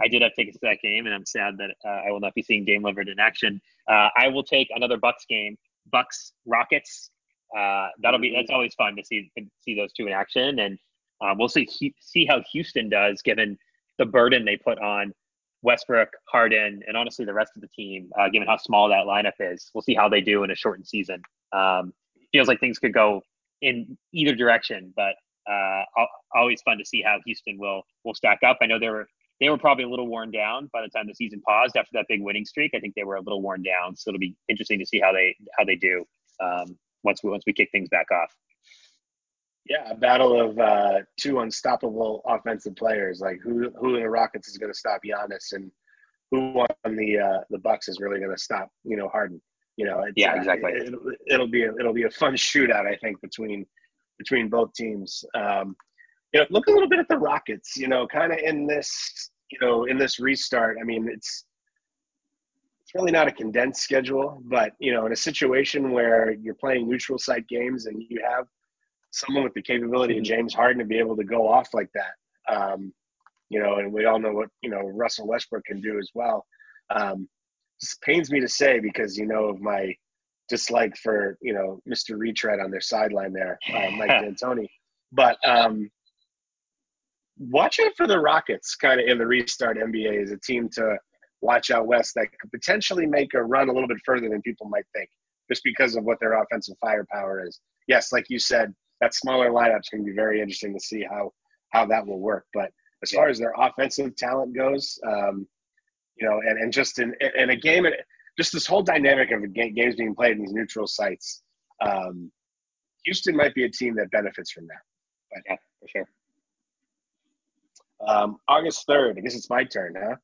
I did have tickets to that game, and I'm sad that uh, I will not be seeing Dame Lillard in action. Uh, I will take another Bucks game, Bucks Rockets. Uh, that'll be that's always fun to see see those two in action, and um, we'll see see how Houston does given the burden they put on Westbrook, Harden, and honestly the rest of the team, uh, given how small that lineup is. We'll see how they do in a shortened season. Um, feels like things could go in either direction, but uh, always fun to see how Houston will will stack up. I know they were they were probably a little worn down by the time the season paused after that big winning streak. I think they were a little worn down, so it'll be interesting to see how they how they do um, once we once we kick things back off. Yeah, a battle of uh, two unstoppable offensive players. Like who who in the Rockets is going to stop Giannis, and who on the uh, the Bucks is really going to stop you know Harden. You know, yeah, exactly. It, will it'll be a, it'll be a fun shootout, I think, between between both teams. Um, you know, look a little bit at the Rockets. You know, kind of in this, you know, in this restart. I mean, it's it's really not a condensed schedule, but you know, in a situation where you're playing neutral site games and you have someone with the capability of mm-hmm. James Harden to be able to go off like that, um, you know, and we all know what you know Russell Westbrook can do as well. Um, pains me to say because you know of my dislike for you know Mr. Retread on their sideline there, uh, Mike D'Antoni. But um, watch out for the Rockets kind of in the restart NBA as a team to watch out west that could potentially make a run a little bit further than people might think just because of what their offensive firepower is. Yes, like you said, that smaller lineup's going to be very interesting to see how how that will work. But as far as their offensive talent goes, um, you know, and, and just in, in a game, just this whole dynamic of games being played in these neutral sites, um, Houston might be a team that benefits from that. But yeah, for sure. Um, August 3rd, I guess it's my turn, huh?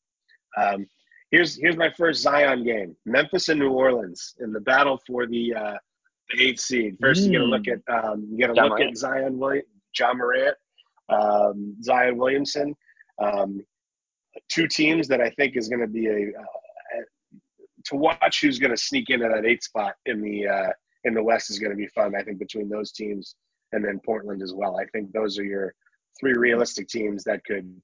Um, here's here's my first Zion game: Memphis and New Orleans in the battle for the uh, the eighth seed. First, mm. you get a look at um, you get a look Morant. at Zion William, Ja Morant, um, Zion Williamson. Um, two teams that I think is going to be a uh, to watch who's going to sneak into that eight spot in the uh, in the West is going to be fun. I think between those teams and then Portland as well. I think those are your three realistic teams that could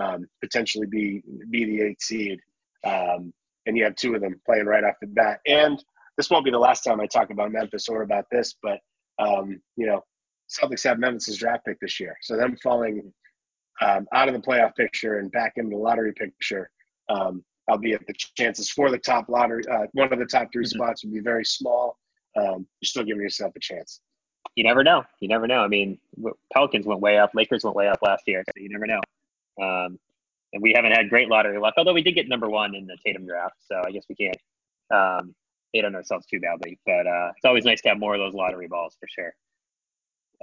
um, potentially be be the eight seed. Um, and you have two of them playing right off the bat. And this won't be the last time I talk about Memphis or about this, but um, you know, Celtics have Memphis's draft pick this year, so them falling um, out of the playoff picture and back into the lottery picture, um, albeit the chances for the top lottery, uh, one of the top 3 mm-hmm. spots would be very small. Um, you're still giving yourself a chance you never know. You never know. I mean, Pelicans went way up, Lakers went way up last year, so you never know. Um, and we haven't had great lottery luck, although we did get number one in the Tatum draft, so I guess we can't um, hate on ourselves too badly. But uh, it's always nice to have more of those lottery balls for sure.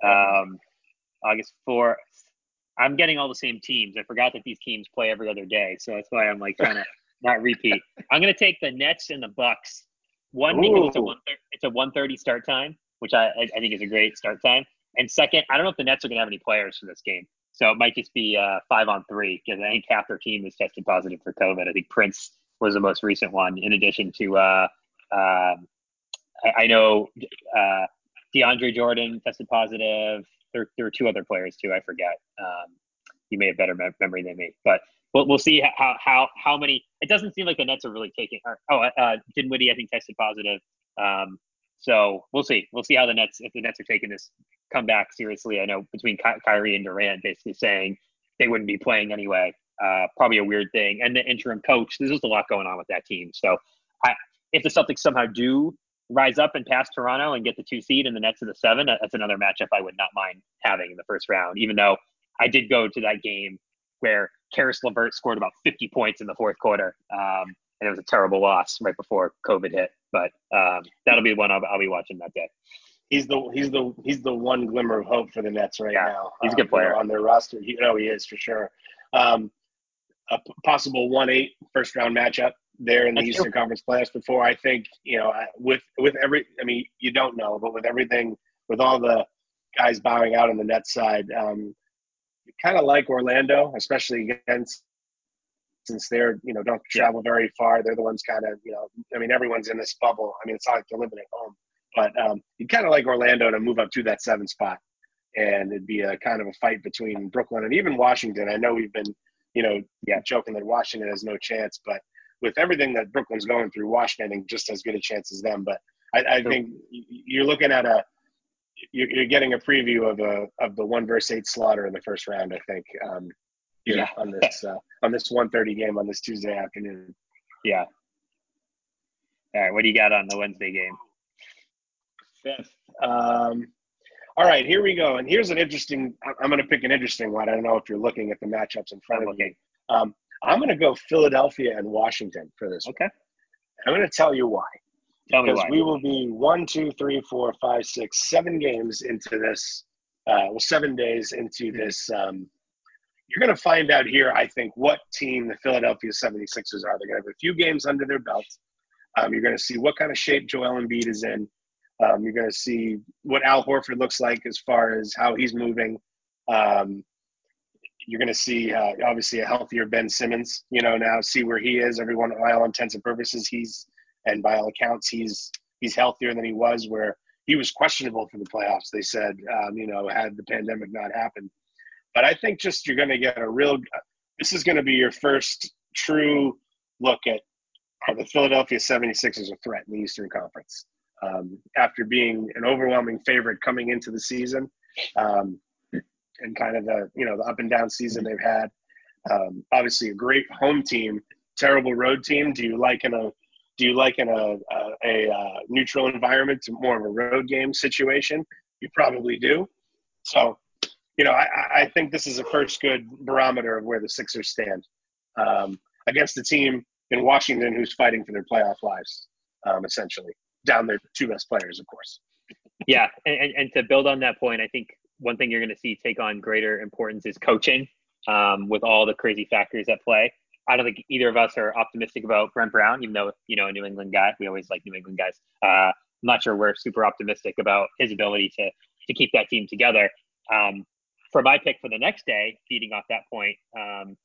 Um, August 4th. I'm getting all the same teams. I forgot that these teams play every other day, so that's why I'm like trying to not repeat. I'm going to take the Nets and the Bucks. One because it's a one it's a 1:30 start time which I, I think is a great start time. And second, I don't know if the Nets are going to have any players for this game. So it might just be uh, five on three because I think half their team is tested positive for COVID. I think Prince was the most recent one, in addition to, uh, um, I, I, know uh, DeAndre Jordan tested positive. There, there were two other players too. I forget. Um, you may have better me- memory than me, but we'll, we'll see how, how, how many. It doesn't seem like the Nets are really taking. Or, oh, uh, Dinwiddie, I think, tested positive. Um, so we'll see. We'll see how the Nets, if the Nets are taking this comeback seriously. I know between Ky- Kyrie and Durant basically saying they wouldn't be playing anyway. uh, probably a weird thing. And the interim coach, there's just a lot going on with that team. So I, if the Celtics somehow do rise up and pass Toronto and get the two seed in the Nets of the seven, that's another matchup I would not mind having in the first round, even though I did go to that game where Caris LeVert scored about 50 points in the fourth quarter. Um, and it was a terrible loss right before COVID hit. But um, that'll be one I'll, I'll, be watching that day. He's the he's the he's the one glimmer of hope for the Nets right yeah, now. He's a good uh, player on their roster. He, no, he is for sure. Um, a possible one eight first round matchup there in the Eastern. Conference playoffs before. I think you know with with every I mean you don't know, but with everything with all the guys bowing out on the net side, um, kind of like Orlando, especially against since they're you know don't travel very far. They're the ones kind of you know I mean everyone's in this bubble. I mean it's not like they're living at home, but um, you kind of like Orlando to move up to that seven spot, and it'd be a kind of a fight between Brooklyn and even Washington. I know we've been you know yeah joking that Washington has no chance, but with everything that Brooklyn's going through, Washington just as good a chance as them. But I, I think you're looking at a you're, getting a preview of a of the one versus eight slaughter in the first round. I think. Um, yeah. on this uh, on this 1:30 game on this Tuesday afternoon. Yeah. All right, what do you got on the Wednesday game? Fifth. Um, all right, here we go. And here's an interesting. I'm going to pick an interesting one. I don't know if you're looking at the matchups in front of you. Um, I'm going to go Philadelphia and Washington for this. Okay. One. I'm going to tell you why. Tell because why. we will be one, two, three, four, five, six, seven games into this. Uh, well, seven days into mm-hmm. this um, you're going to find out here, I think, what team the Philadelphia 76ers are. They're going to have a few games under their belt. Um, you're going to see what kind of shape Joel Embiid is in. Um, you're going to see what Al Horford looks like as far as how he's moving. Um, you're going to see uh, obviously a healthier Ben Simmons. You know now see where he is. Everyone, by all intents and purposes, he's and by all accounts, he's he's healthier than he was. Where he was questionable for the playoffs. They said, um, you know, had the pandemic not happened. But I think just you're going to get a real. This is going to be your first true look at are the Philadelphia 76ers a threat in the Eastern Conference um, after being an overwhelming favorite coming into the season um, and kind of the you know the up and down season they've had. Um, obviously, a great home team, terrible road team. Do you like in a do you like in a, a, a uh, neutral environment to more of a road game situation? You probably do. So you know, I, I think this is a first good barometer of where the Sixers stand um, against a team in Washington who's fighting for their playoff lives, um, essentially, down their two best players, of course. Yeah, and, and to build on that point, I think one thing you're going to see take on greater importance is coaching um, with all the crazy factors at play. I don't think either of us are optimistic about Brett Brown, even though, you know, a New England guy. We always like New England guys. Uh, I'm not sure we're super optimistic about his ability to to keep that team together. Um, for my pick for the next day, feeding off that point, um,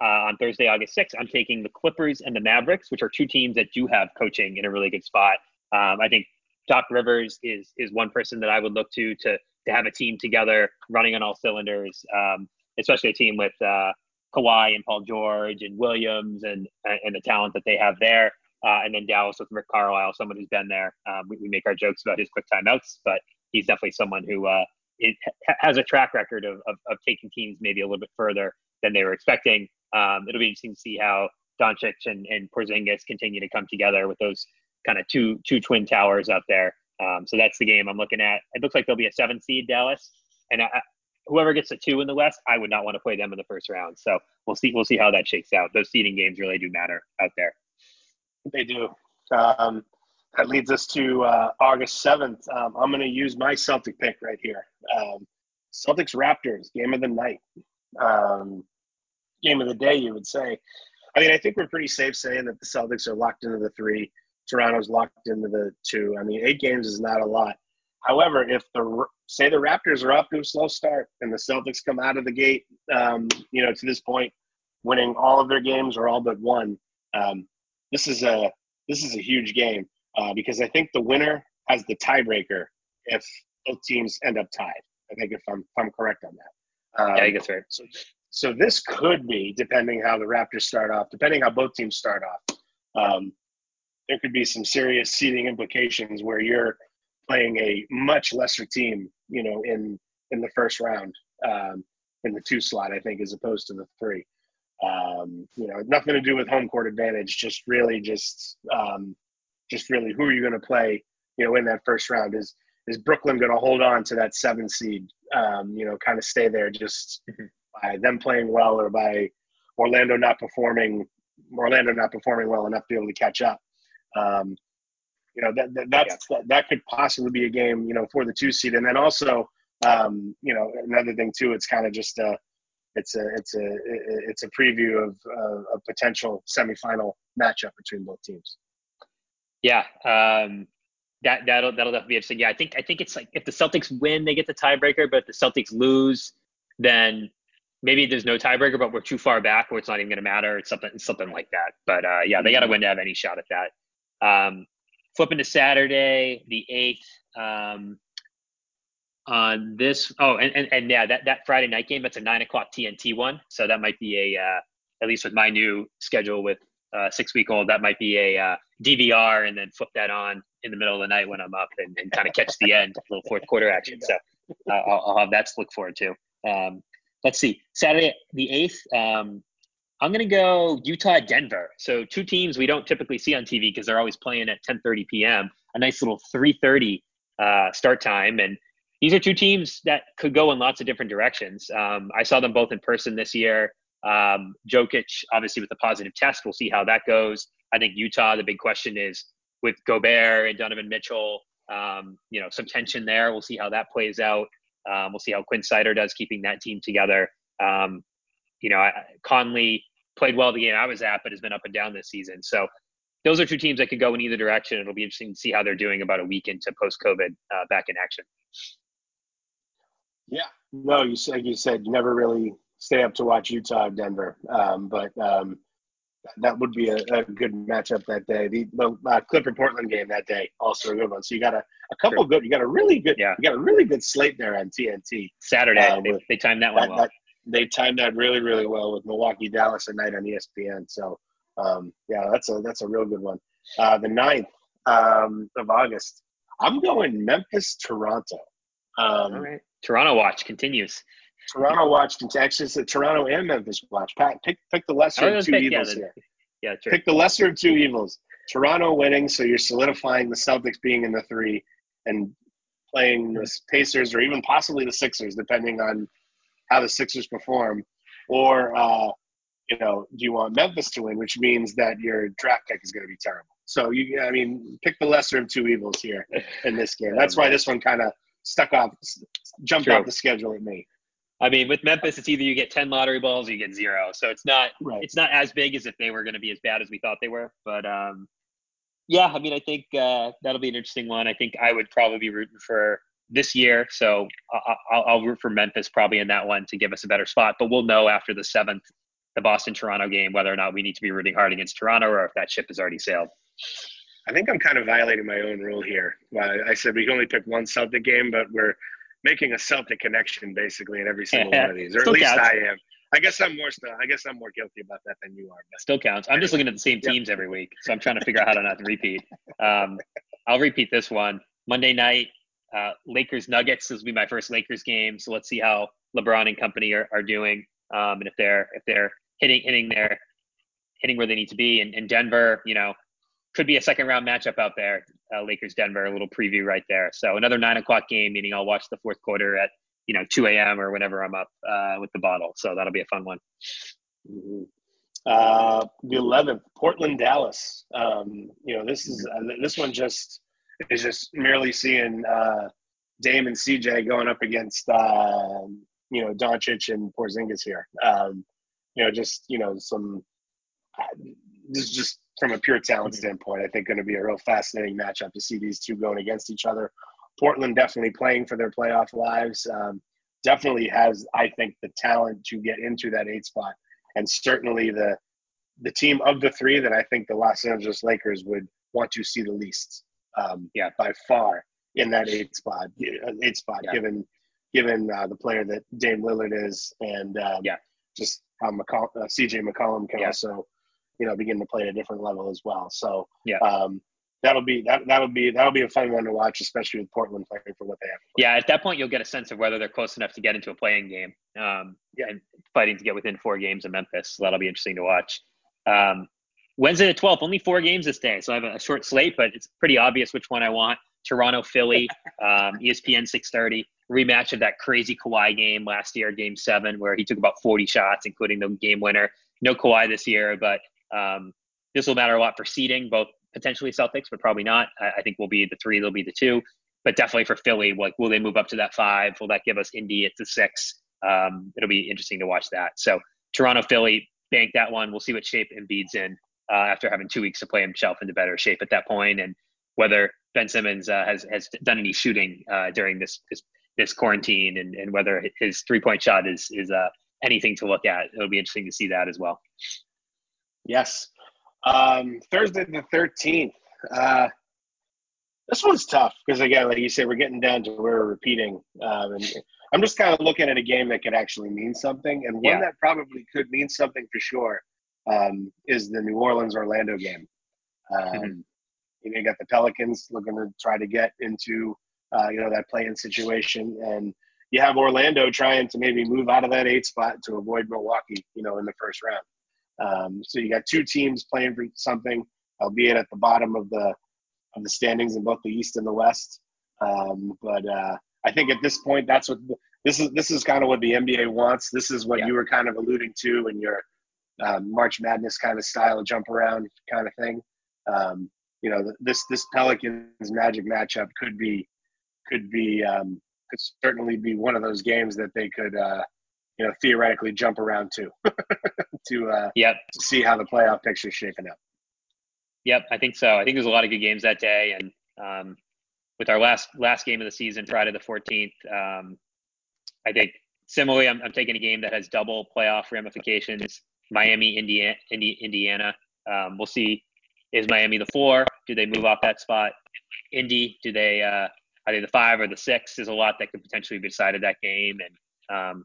uh, on Thursday, August 6th, I'm taking the Clippers and the Mavericks, which are two teams that do have coaching in a really good spot. Um, I think Doc Rivers is is one person that I would look to to to have a team together running on all cylinders, um, especially a team with uh, Kawhi and Paul George and Williams and and the talent that they have there. Uh, and then Dallas with Rick Carlisle, someone who's been there. Um, we, we, make our jokes about his quick timeouts, but he's definitely someone who uh, has a track record of, of, of, taking teams maybe a little bit further than they were expecting. Um, it'll be interesting to see how Doncic and, and Porzingis continue to come together with those kind of two two twin towers out there. Um, so that's the game I'm looking at. It looks like there'll be a seven seed Dallas, and I, whoever gets a two in the West, I would not want to play them in the first round. So we'll see we'll see how that shakes out. Those seeding games really do matter out there. They do. Um, that leads us to uh, August 7th. Um, I'm going to use my Celtic pick right here. Um, Celtics Raptors, game of the night. Um, game of the day, you would say. I mean, I think we're pretty safe saying that the Celtics are locked into the three. Toronto's locked into the two. I mean, eight games is not a lot. However, if the say the Raptors are off to a slow start and the Celtics come out of the gate, um, you know, to this point, winning all of their games or all but one, um, this is a this is a huge game uh, because I think the winner has the tiebreaker if both teams end up tied. I think if I'm if I'm correct on that. Um, yeah, I guess right. So, so this could be depending how the Raptors start off, depending how both teams start off. Um, there could be some serious seeding implications where you're playing a much lesser team, you know, in in the first round, um, in the two slot, I think, as opposed to the three. Um, you know, nothing to do with home court advantage. Just really, just um, just really, who are you going to play? You know, in that first round is is Brooklyn going to hold on to that seven seed? Um, you know, kind of stay there just mm-hmm. by them playing well or by Orlando not performing, Orlando not performing well enough to be able to catch up. Um, you know that, that that's yeah. that, that could possibly be a game you know for the two seed, and then also um, you know another thing too. It's kind of just a it's a it's a it's a preview of uh, a potential semifinal matchup between both teams. Yeah, um, that that'll that'll definitely be interesting. Yeah, I think I think it's like if the Celtics win, they get the tiebreaker, but if the Celtics lose, then maybe there's no tiebreaker, but we're too far back where it's not even going to matter. It's something something like that. But uh, yeah, they got to win to have any shot at that. Um, flipping to Saturday, the eighth. Um, on this, oh, and, and, and yeah, that, that Friday night game, that's a nine o'clock TNT one. So that might be a, uh, at least with my new schedule with uh, six week old, that might be a uh, DVR and then flip that on in the middle of the night when I'm up and, and kind of catch the end, a little fourth quarter action. So uh, I'll, I'll, have that to look forward to. Um, let's see, Saturday the eighth. Um, I'm gonna go Utah Denver. So two teams we don't typically see on TV because they're always playing at 10:30 p.m. A nice little 3:30 uh, start time, and these are two teams that could go in lots of different directions. Um, I saw them both in person this year. Um, Jokic, obviously, with a positive test, we'll see how that goes. I think Utah. The big question is with Gobert and Donovan Mitchell. Um, you know, some tension there. We'll see how that plays out. Um, we'll see how Quin Snyder does keeping that team together. Um, you know, Conley played well the game I was at, but has been up and down this season. So those are two teams that could go in either direction. It'll be interesting to see how they're doing about a week into post COVID uh, back in action. Yeah, no, you said you said you never really stay up to watch Utah Denver, um, but um, that would be a, a, good matchup that day. The, the uh, Clipper Portland game that day also a good one. So you got a, a couple good, you got a really good, yeah. you got a really good slate there on TNT. Saturday, uh, they, they, timed that one that, well. That, they timed that really, really well with Milwaukee Dallas at night on ESPN. So um, yeah, that's a that's a real good one. Uh, the 9th um, of August, I'm going Memphis Toronto. Um, All right, Toronto watch continues. Toronto watch continues. Actually, Toronto and Memphis watch. Pat, pick pick the lesser of two pick, evils yeah, the, here. Yeah, true. Pick the lesser of two evils. Toronto winning, so you're solidifying the Celtics being in the three and playing the Pacers or even possibly the Sixers, depending on how the Sixers perform, or uh, you know, do you want Memphis to win, which means that your draft pick is going to be terrible. So you, I mean, pick the lesser of two evils here in this game. That's why this one kind of stuck off, jumped True. off the schedule at me. I mean, with Memphis, it's either you get ten lottery balls or you get zero. So it's not right. it's not as big as if they were going to be as bad as we thought they were. But um, yeah, I mean, I think uh, that'll be an interesting one. I think I would probably be rooting for this year. So I'll, I'll, root for Memphis probably in that one to give us a better spot. But we'll know after the seventh, the Boston Toronto game, whether or not we need to be rooting hard against Toronto or if that ship has already sailed. I think I'm kind of violating my own rule here. I said we can only pick one Celtic game, but we're making a Celtic connection basically in every single one of these, or at least counts. I am. I guess I'm more. I guess I'm more guilty about that than you are. But. Still counts. I'm just looking at the same teams every week, so I'm trying to figure out how to not repeat. Um, I'll repeat this one Monday night. Uh, Lakers Nuggets. This will be my first Lakers game, so let's see how LeBron and company are, are doing, um, and if they're if they're hitting hitting their hitting where they need to be. And, and Denver, you know, could be a second round matchup out there. Uh, Lakers Denver, a little preview right there. So another nine o'clock game, meaning I'll watch the fourth quarter at you know 2 a.m. or whenever I'm up uh, with the bottle. So that'll be a fun one. Mm-hmm. Uh, the 11th, Portland Dallas. Um, you know, this is uh, this one just is just merely seeing uh, Dame and CJ going up against uh, you know Doncic and Porzingis here. Um, you know, just you know some. This is just from a pure talent standpoint. I think going to be a real fascinating matchup to see these two going against each other. Portland definitely playing for their playoff lives. Um, definitely has, I think, the talent to get into that eight spot, and certainly the the team of the three that I think the Los Angeles Lakers would want to see the least um, yeah, by far in that eight spot, eight spot, yeah. given given uh, the player that Dame Lillard is, and um, yeah, just how McColl- uh, CJ McCollum can yeah. also, you know, begin to play at a different level as well. So yeah. Um, that'll be that that'll be that'll be a fun one to watch, especially with Portland playing for what they have. Yeah, at that point you'll get a sense of whether they're close enough to get into a playing game. Um, yeah, and fighting to get within four games of Memphis. So that'll be interesting to watch. Um, Wednesday the 12th, only four games this day. So I have a short slate, but it's pretty obvious which one I want. Toronto, Philly, um, ESPN 630 rematch of that crazy Kawhi game last year, Game Seven, where he took about 40 shots, including the game winner. No Kawhi this year, but um, this will matter a lot for seeding, both potentially Celtics, but probably not. I, I think we'll be the three, they'll be the two, but definitely for Philly, like will they move up to that five? Will that give us Indy at the six? Um, it'll be interesting to watch that. So Toronto, Philly, bank that one. We'll see what shape Embiid's in uh, after having two weeks to play himself into better shape at that point, and whether Ben Simmons uh, has has done any shooting uh, during this, this this quarantine, and, and whether his three point shot is is uh, anything to look at. It'll be interesting to see that as well. Yes, um, Thursday the thirteenth. Uh, this one's tough because again, like you said, we're getting down to where we're repeating, um, and I'm just kind of looking at a game that could actually mean something, and one yeah. that probably could mean something for sure um, is the New Orleans Orlando game. Um, mm-hmm. You know, you got the Pelicans looking to try to get into uh, you know that play-in situation, and you have Orlando trying to maybe move out of that eight spot to avoid Milwaukee, you know, in the first round. Um, so you got two teams playing for something, albeit at the bottom of the of the standings in both the East and the West. Um, but uh, I think at this point, that's what this is. This is kind of what the NBA wants. This is what yeah. you were kind of alluding to in your um, March Madness kind of style jump around kind of thing. Um, you know, this this Pelicans Magic matchup could be could be um, could certainly be one of those games that they could uh, you know theoretically jump around to to uh, yep. to see how the playoff picture is shaping up. Yep, I think so. I think there's a lot of good games that day, and um, with our last last game of the season, Friday the 14th, um, I think similarly, I'm, I'm taking a game that has double playoff ramifications. Miami, Indiana, Indiana. Um, we'll see. Is Miami the four? Do they move off that spot? Indy, do they uh, are they the five or the six? There's a lot that could potentially be decided that game, and um,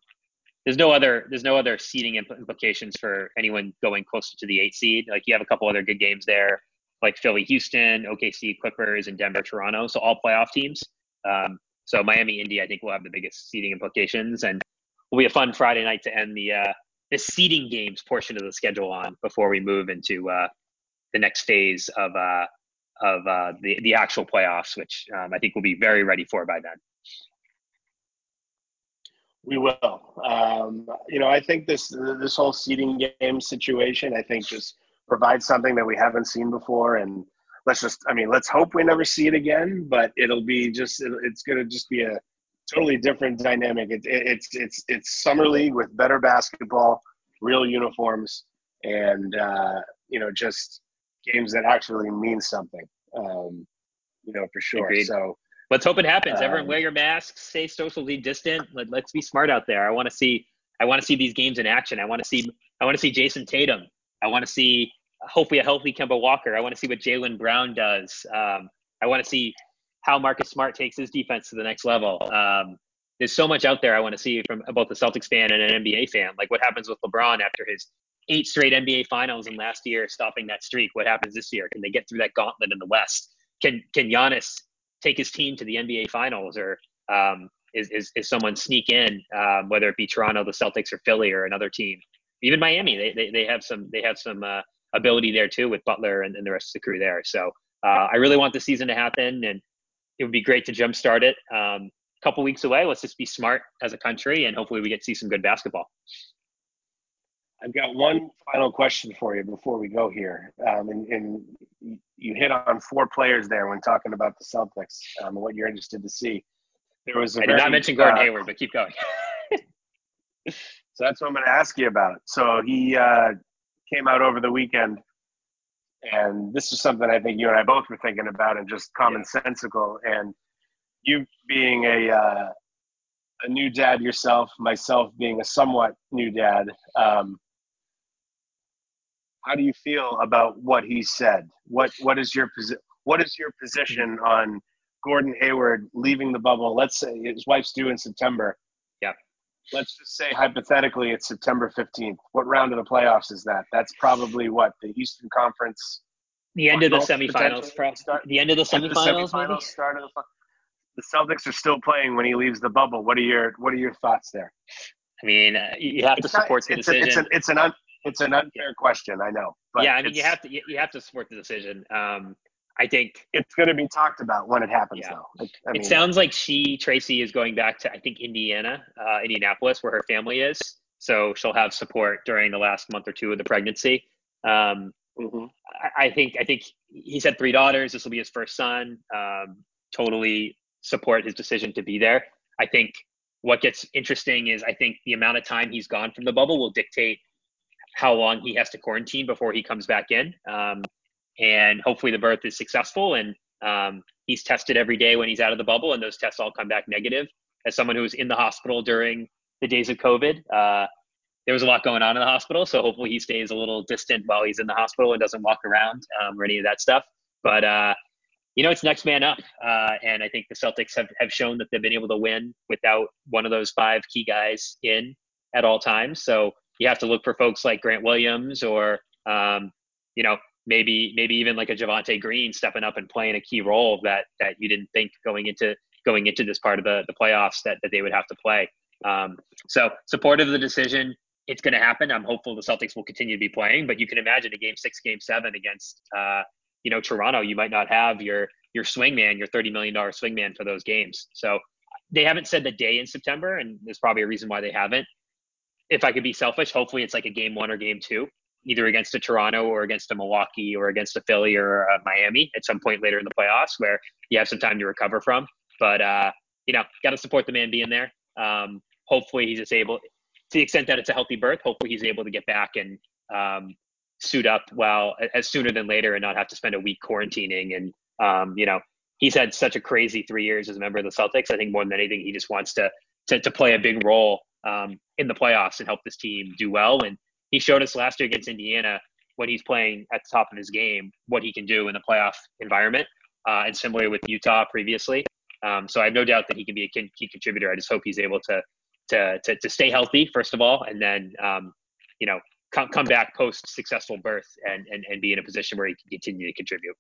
there's no other there's no other seeding implications for anyone going closer to the eight seed. Like you have a couple other good games there, like Philly, Houston, OKC, Clippers, and Denver, Toronto. So all playoff teams. Um, so Miami, Indy, I think will have the biggest seeding implications, and will be a fun Friday night to end the uh, the seeding games portion of the schedule on before we move into uh, the next phase of uh, of uh, the the actual playoffs, which um, I think we'll be very ready for by then. We will. Um, you know, I think this this whole seeding game situation, I think, just provides something that we haven't seen before, and let's just, I mean, let's hope we never see it again. But it'll be just, it's going to just be a totally different dynamic. It, it, it's it's it's summer league with better basketball, real uniforms, and uh, you know, just games that actually mean something. Um, you know, for sure. Agreed. So let's hope it happens. Um, Everyone wear your masks, stay socially distant. Let, let's be smart out there. I want to see I want to see these games in action. I want to see I want to see Jayson Tatum. I want to see hopefully a healthy Kemba Walker. I want to see what Jaylen Brown does. Um, I want to see how Marcus Smart takes his defense to the next level. Um, there's so much out there I want to see from both a Celtics fan and an NBA fan. Like what happens with LeBron after his eight straight NBA finals and last year stopping that streak. What happens this year? Can they get through that gauntlet in the West? Can can Giannis take his team to the NBA finals or um, is, is, is someone sneak in, um, whether it be Toronto, the Celtics or Philly or another team, even Miami, they, they, they have some, they have some uh, ability there too with Butler and, and the rest of the crew there. So uh, I really want the season to happen and it would be great to jumpstart it. Um, a couple weeks away. Let's just be smart as a country and hopefully we get to see some good basketball. I've got one final question for you before we go here. Um, and, and, you hit on four players there when talking about the Celtics um, and what you're interested to see. There was a I did not mention Gordon uh, Hayward, but keep going. so that's what I'm going to ask you about. So he uh, came out over the weekend, and this is something I think you and I both were thinking about, and just commonsensical. And you being a uh, a new dad yourself, myself being a somewhat new dad. Um, how do you feel about what he said? What what is your posi- what is your position on Gordon Hayward leaving the bubble? Let's say his wife's due in September. Let's just say hypothetically it's September 15th. What round of the playoffs is that? That's probably what the Eastern Conference. The end of the semifinals. Start, the end of the semifinals. The semifinals start of the. The Celtics are still playing when he leaves the bubble. What are your What are your thoughts there? I mean, uh, you have to support not, the decision. A, it's, an, it's an un, it's an unfair question, I know. yeah, I mean, you have to you have to support the decision. Um, I think it's going to be talked about when it happens, yeah. though. I mean, it sounds like she Tracy is going back to I think Indiana, uh, Indianapolis, where her family is. So she'll have support during the last month or two of the pregnancy. Um, mm-hmm. I, I, think I think he's had three daughters. This will be his first son. Um, totally support his decision to be there. I think what gets interesting is I think the amount of time he's gone from the bubble will dictate how long he has to quarantine before he comes back in. Um, and hopefully the birth is successful and um, he's tested every day when he's out of the bubble and those tests all come back negative. As someone who was in the hospital during the days of covid uh, there was a lot going on in the hospital so hopefully he stays a little distant while he's in the hospital and doesn't walk around um, or any of that stuff. But uh, you know it's next man up uh, and i think the celtics have, have shown that they've been able to win without one of those five key guys in at all times. So you have to look for folks like grant williams or um, you know maybe maybe even like a Javonte Green stepping up and playing a key role that that you didn't think going into going into this part of the the playoffs that, that they would have to play. Um, so supportive of the decision. It's going to happen. I'm hopeful the Celtics will continue to be playing, but you can imagine a game six, game seven against uh, you know Toronto. You might not have your your swingman, your thirty million dollar swingman for those games. So they haven't said the day in September, and there's probably a reason why they haven't. If I could be selfish, hopefully it's like a game one or game two either against a Toronto or against a Milwaukee or against a Philly or a Miami at some point later in the playoffs where you have some time to recover from. But uh, you know, got to support the man being there. Um, hopefully, he's just able, to the extent that it's a healthy birth. Hopefully, he's able to get back and um, suit up well as sooner than later and not have to spend a week quarantining. And um, you know, he's had such a crazy three years as a member of the Celtics. I think more than anything, he just wants to to, to play a big role um, in the playoffs and help this team do well. And he showed us last year against Indiana when he's playing at the top of his game what he can do in the playoff environment. Uh, and similarly with Utah previously. Um, so I have no doubt that he can be a key contributor. I just hope he's able to to to, to stay healthy first of all, and then um, you know come come back post successful birth and, and and be in a position where he can continue to contribute.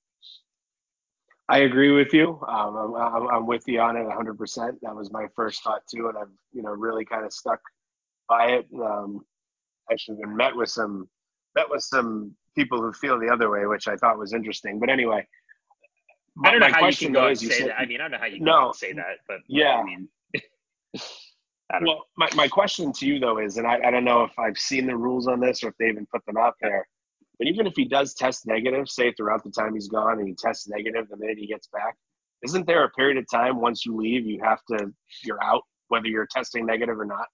I agree with you. Um, I'm, I'm, with you on it 100%. That was my first thought too, and I've you know really kind of stuck by it. Um, actually been met with some met with some people who feel the other way, which I thought was interesting. But anyway, I don't know how you can go and say said, that. I mean, I don't know how you can no, say that, but yeah. I mean, I well, my, my question to you though is, and I, I don't know if I've seen the rules on this or if they even put them out there, but even if he does test negative, say throughout the time he's gone and he tests negative the minute he gets back, isn't there a period of time once you leave you have to you're out whether you're testing negative or not?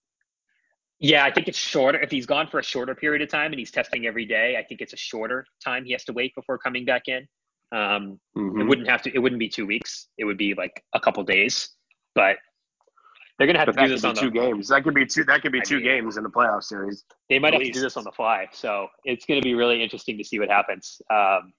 Yeah, I think it's shorter. If he's gone for a shorter period of time and he's testing every day, I think it's a shorter time he has to wait before coming back in. Um, mm-hmm. It wouldn't have to. It wouldn't be two weeks. It would be like a couple days. But they're gonna have but to do this on two the, games. That could be two. That could be I two mean, games in the playoff series. They might have least. to do this on the fly. So it's gonna be really interesting to see what happens. Um,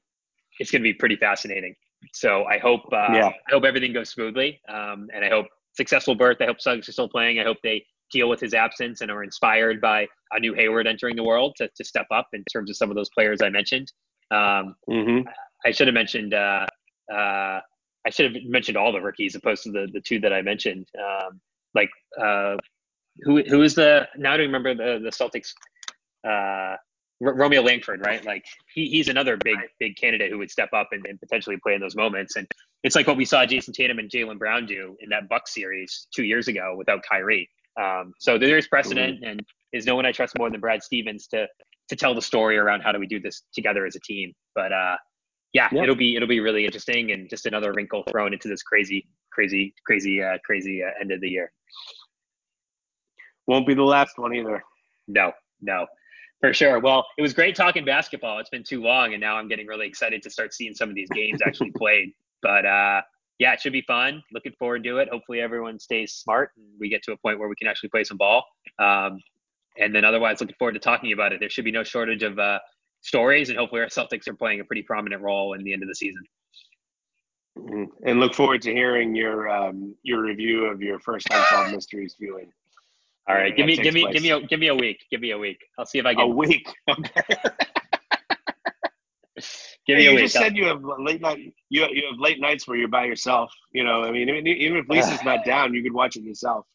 it's gonna be pretty fascinating. So I hope. Uh, yeah. I hope everything goes smoothly. Um, and I hope successful birth. I hope Suggs is still playing. I hope they deal with his absence and are inspired by a new Hayward entering the world to, to step up in terms of some of those players I mentioned. Um, mm-hmm. I should have mentioned uh, uh, I should have mentioned all the rookies opposed to the the two that I mentioned. Um, like uh, who who is the now I don't remember the the Celtics. Uh, R- Romeo Langford, right? Like he, he's another big big candidate who would step up and, and potentially play in those moments. And it's like what we saw Jayson Tatum and Jaylen Brown do in that Buck series two years ago without Kyrie. Um, so there's precedent, and is no one I trust more than Brad Stevens to to tell the story around how do we do this together as a team. But uh, yeah, yeah, it'll be it'll be really interesting, and just another wrinkle thrown into this crazy, crazy, crazy, uh, crazy uh, end of the year. Won't be the last one either. No, no, for sure. Well, it was great talking basketball. It's been too long, and now I'm getting really excited to start seeing some of these games actually played. But uh, yeah, it should be fun. Looking forward to it. Hopefully, everyone stays smart and we get to a point where we can actually play some ball. Um, and then, otherwise, looking forward to talking about it. There should be no shortage of uh, stories, and hopefully, our Celtics are playing a pretty prominent role in the end of the season. Mm-hmm. And look forward to hearing your um, your review of your first Unsolved Mysteries viewing. All right, give me give me place. give me a give me a week. Give me a week. I'll see if I can. A week. Okay. Give me you just said you have late night. You you have late nights where you're by yourself. You know, I mean, even if Lisa's not down, you could watch it yourself.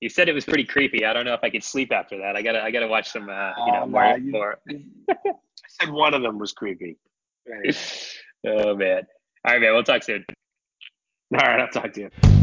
You said it was pretty creepy. I don't know if I could sleep after that. I gotta I gotta watch some uh, you know Um, more you- more. I said one of them was creepy. oh man. All right, man. We'll talk soon. All right, I'll talk to you.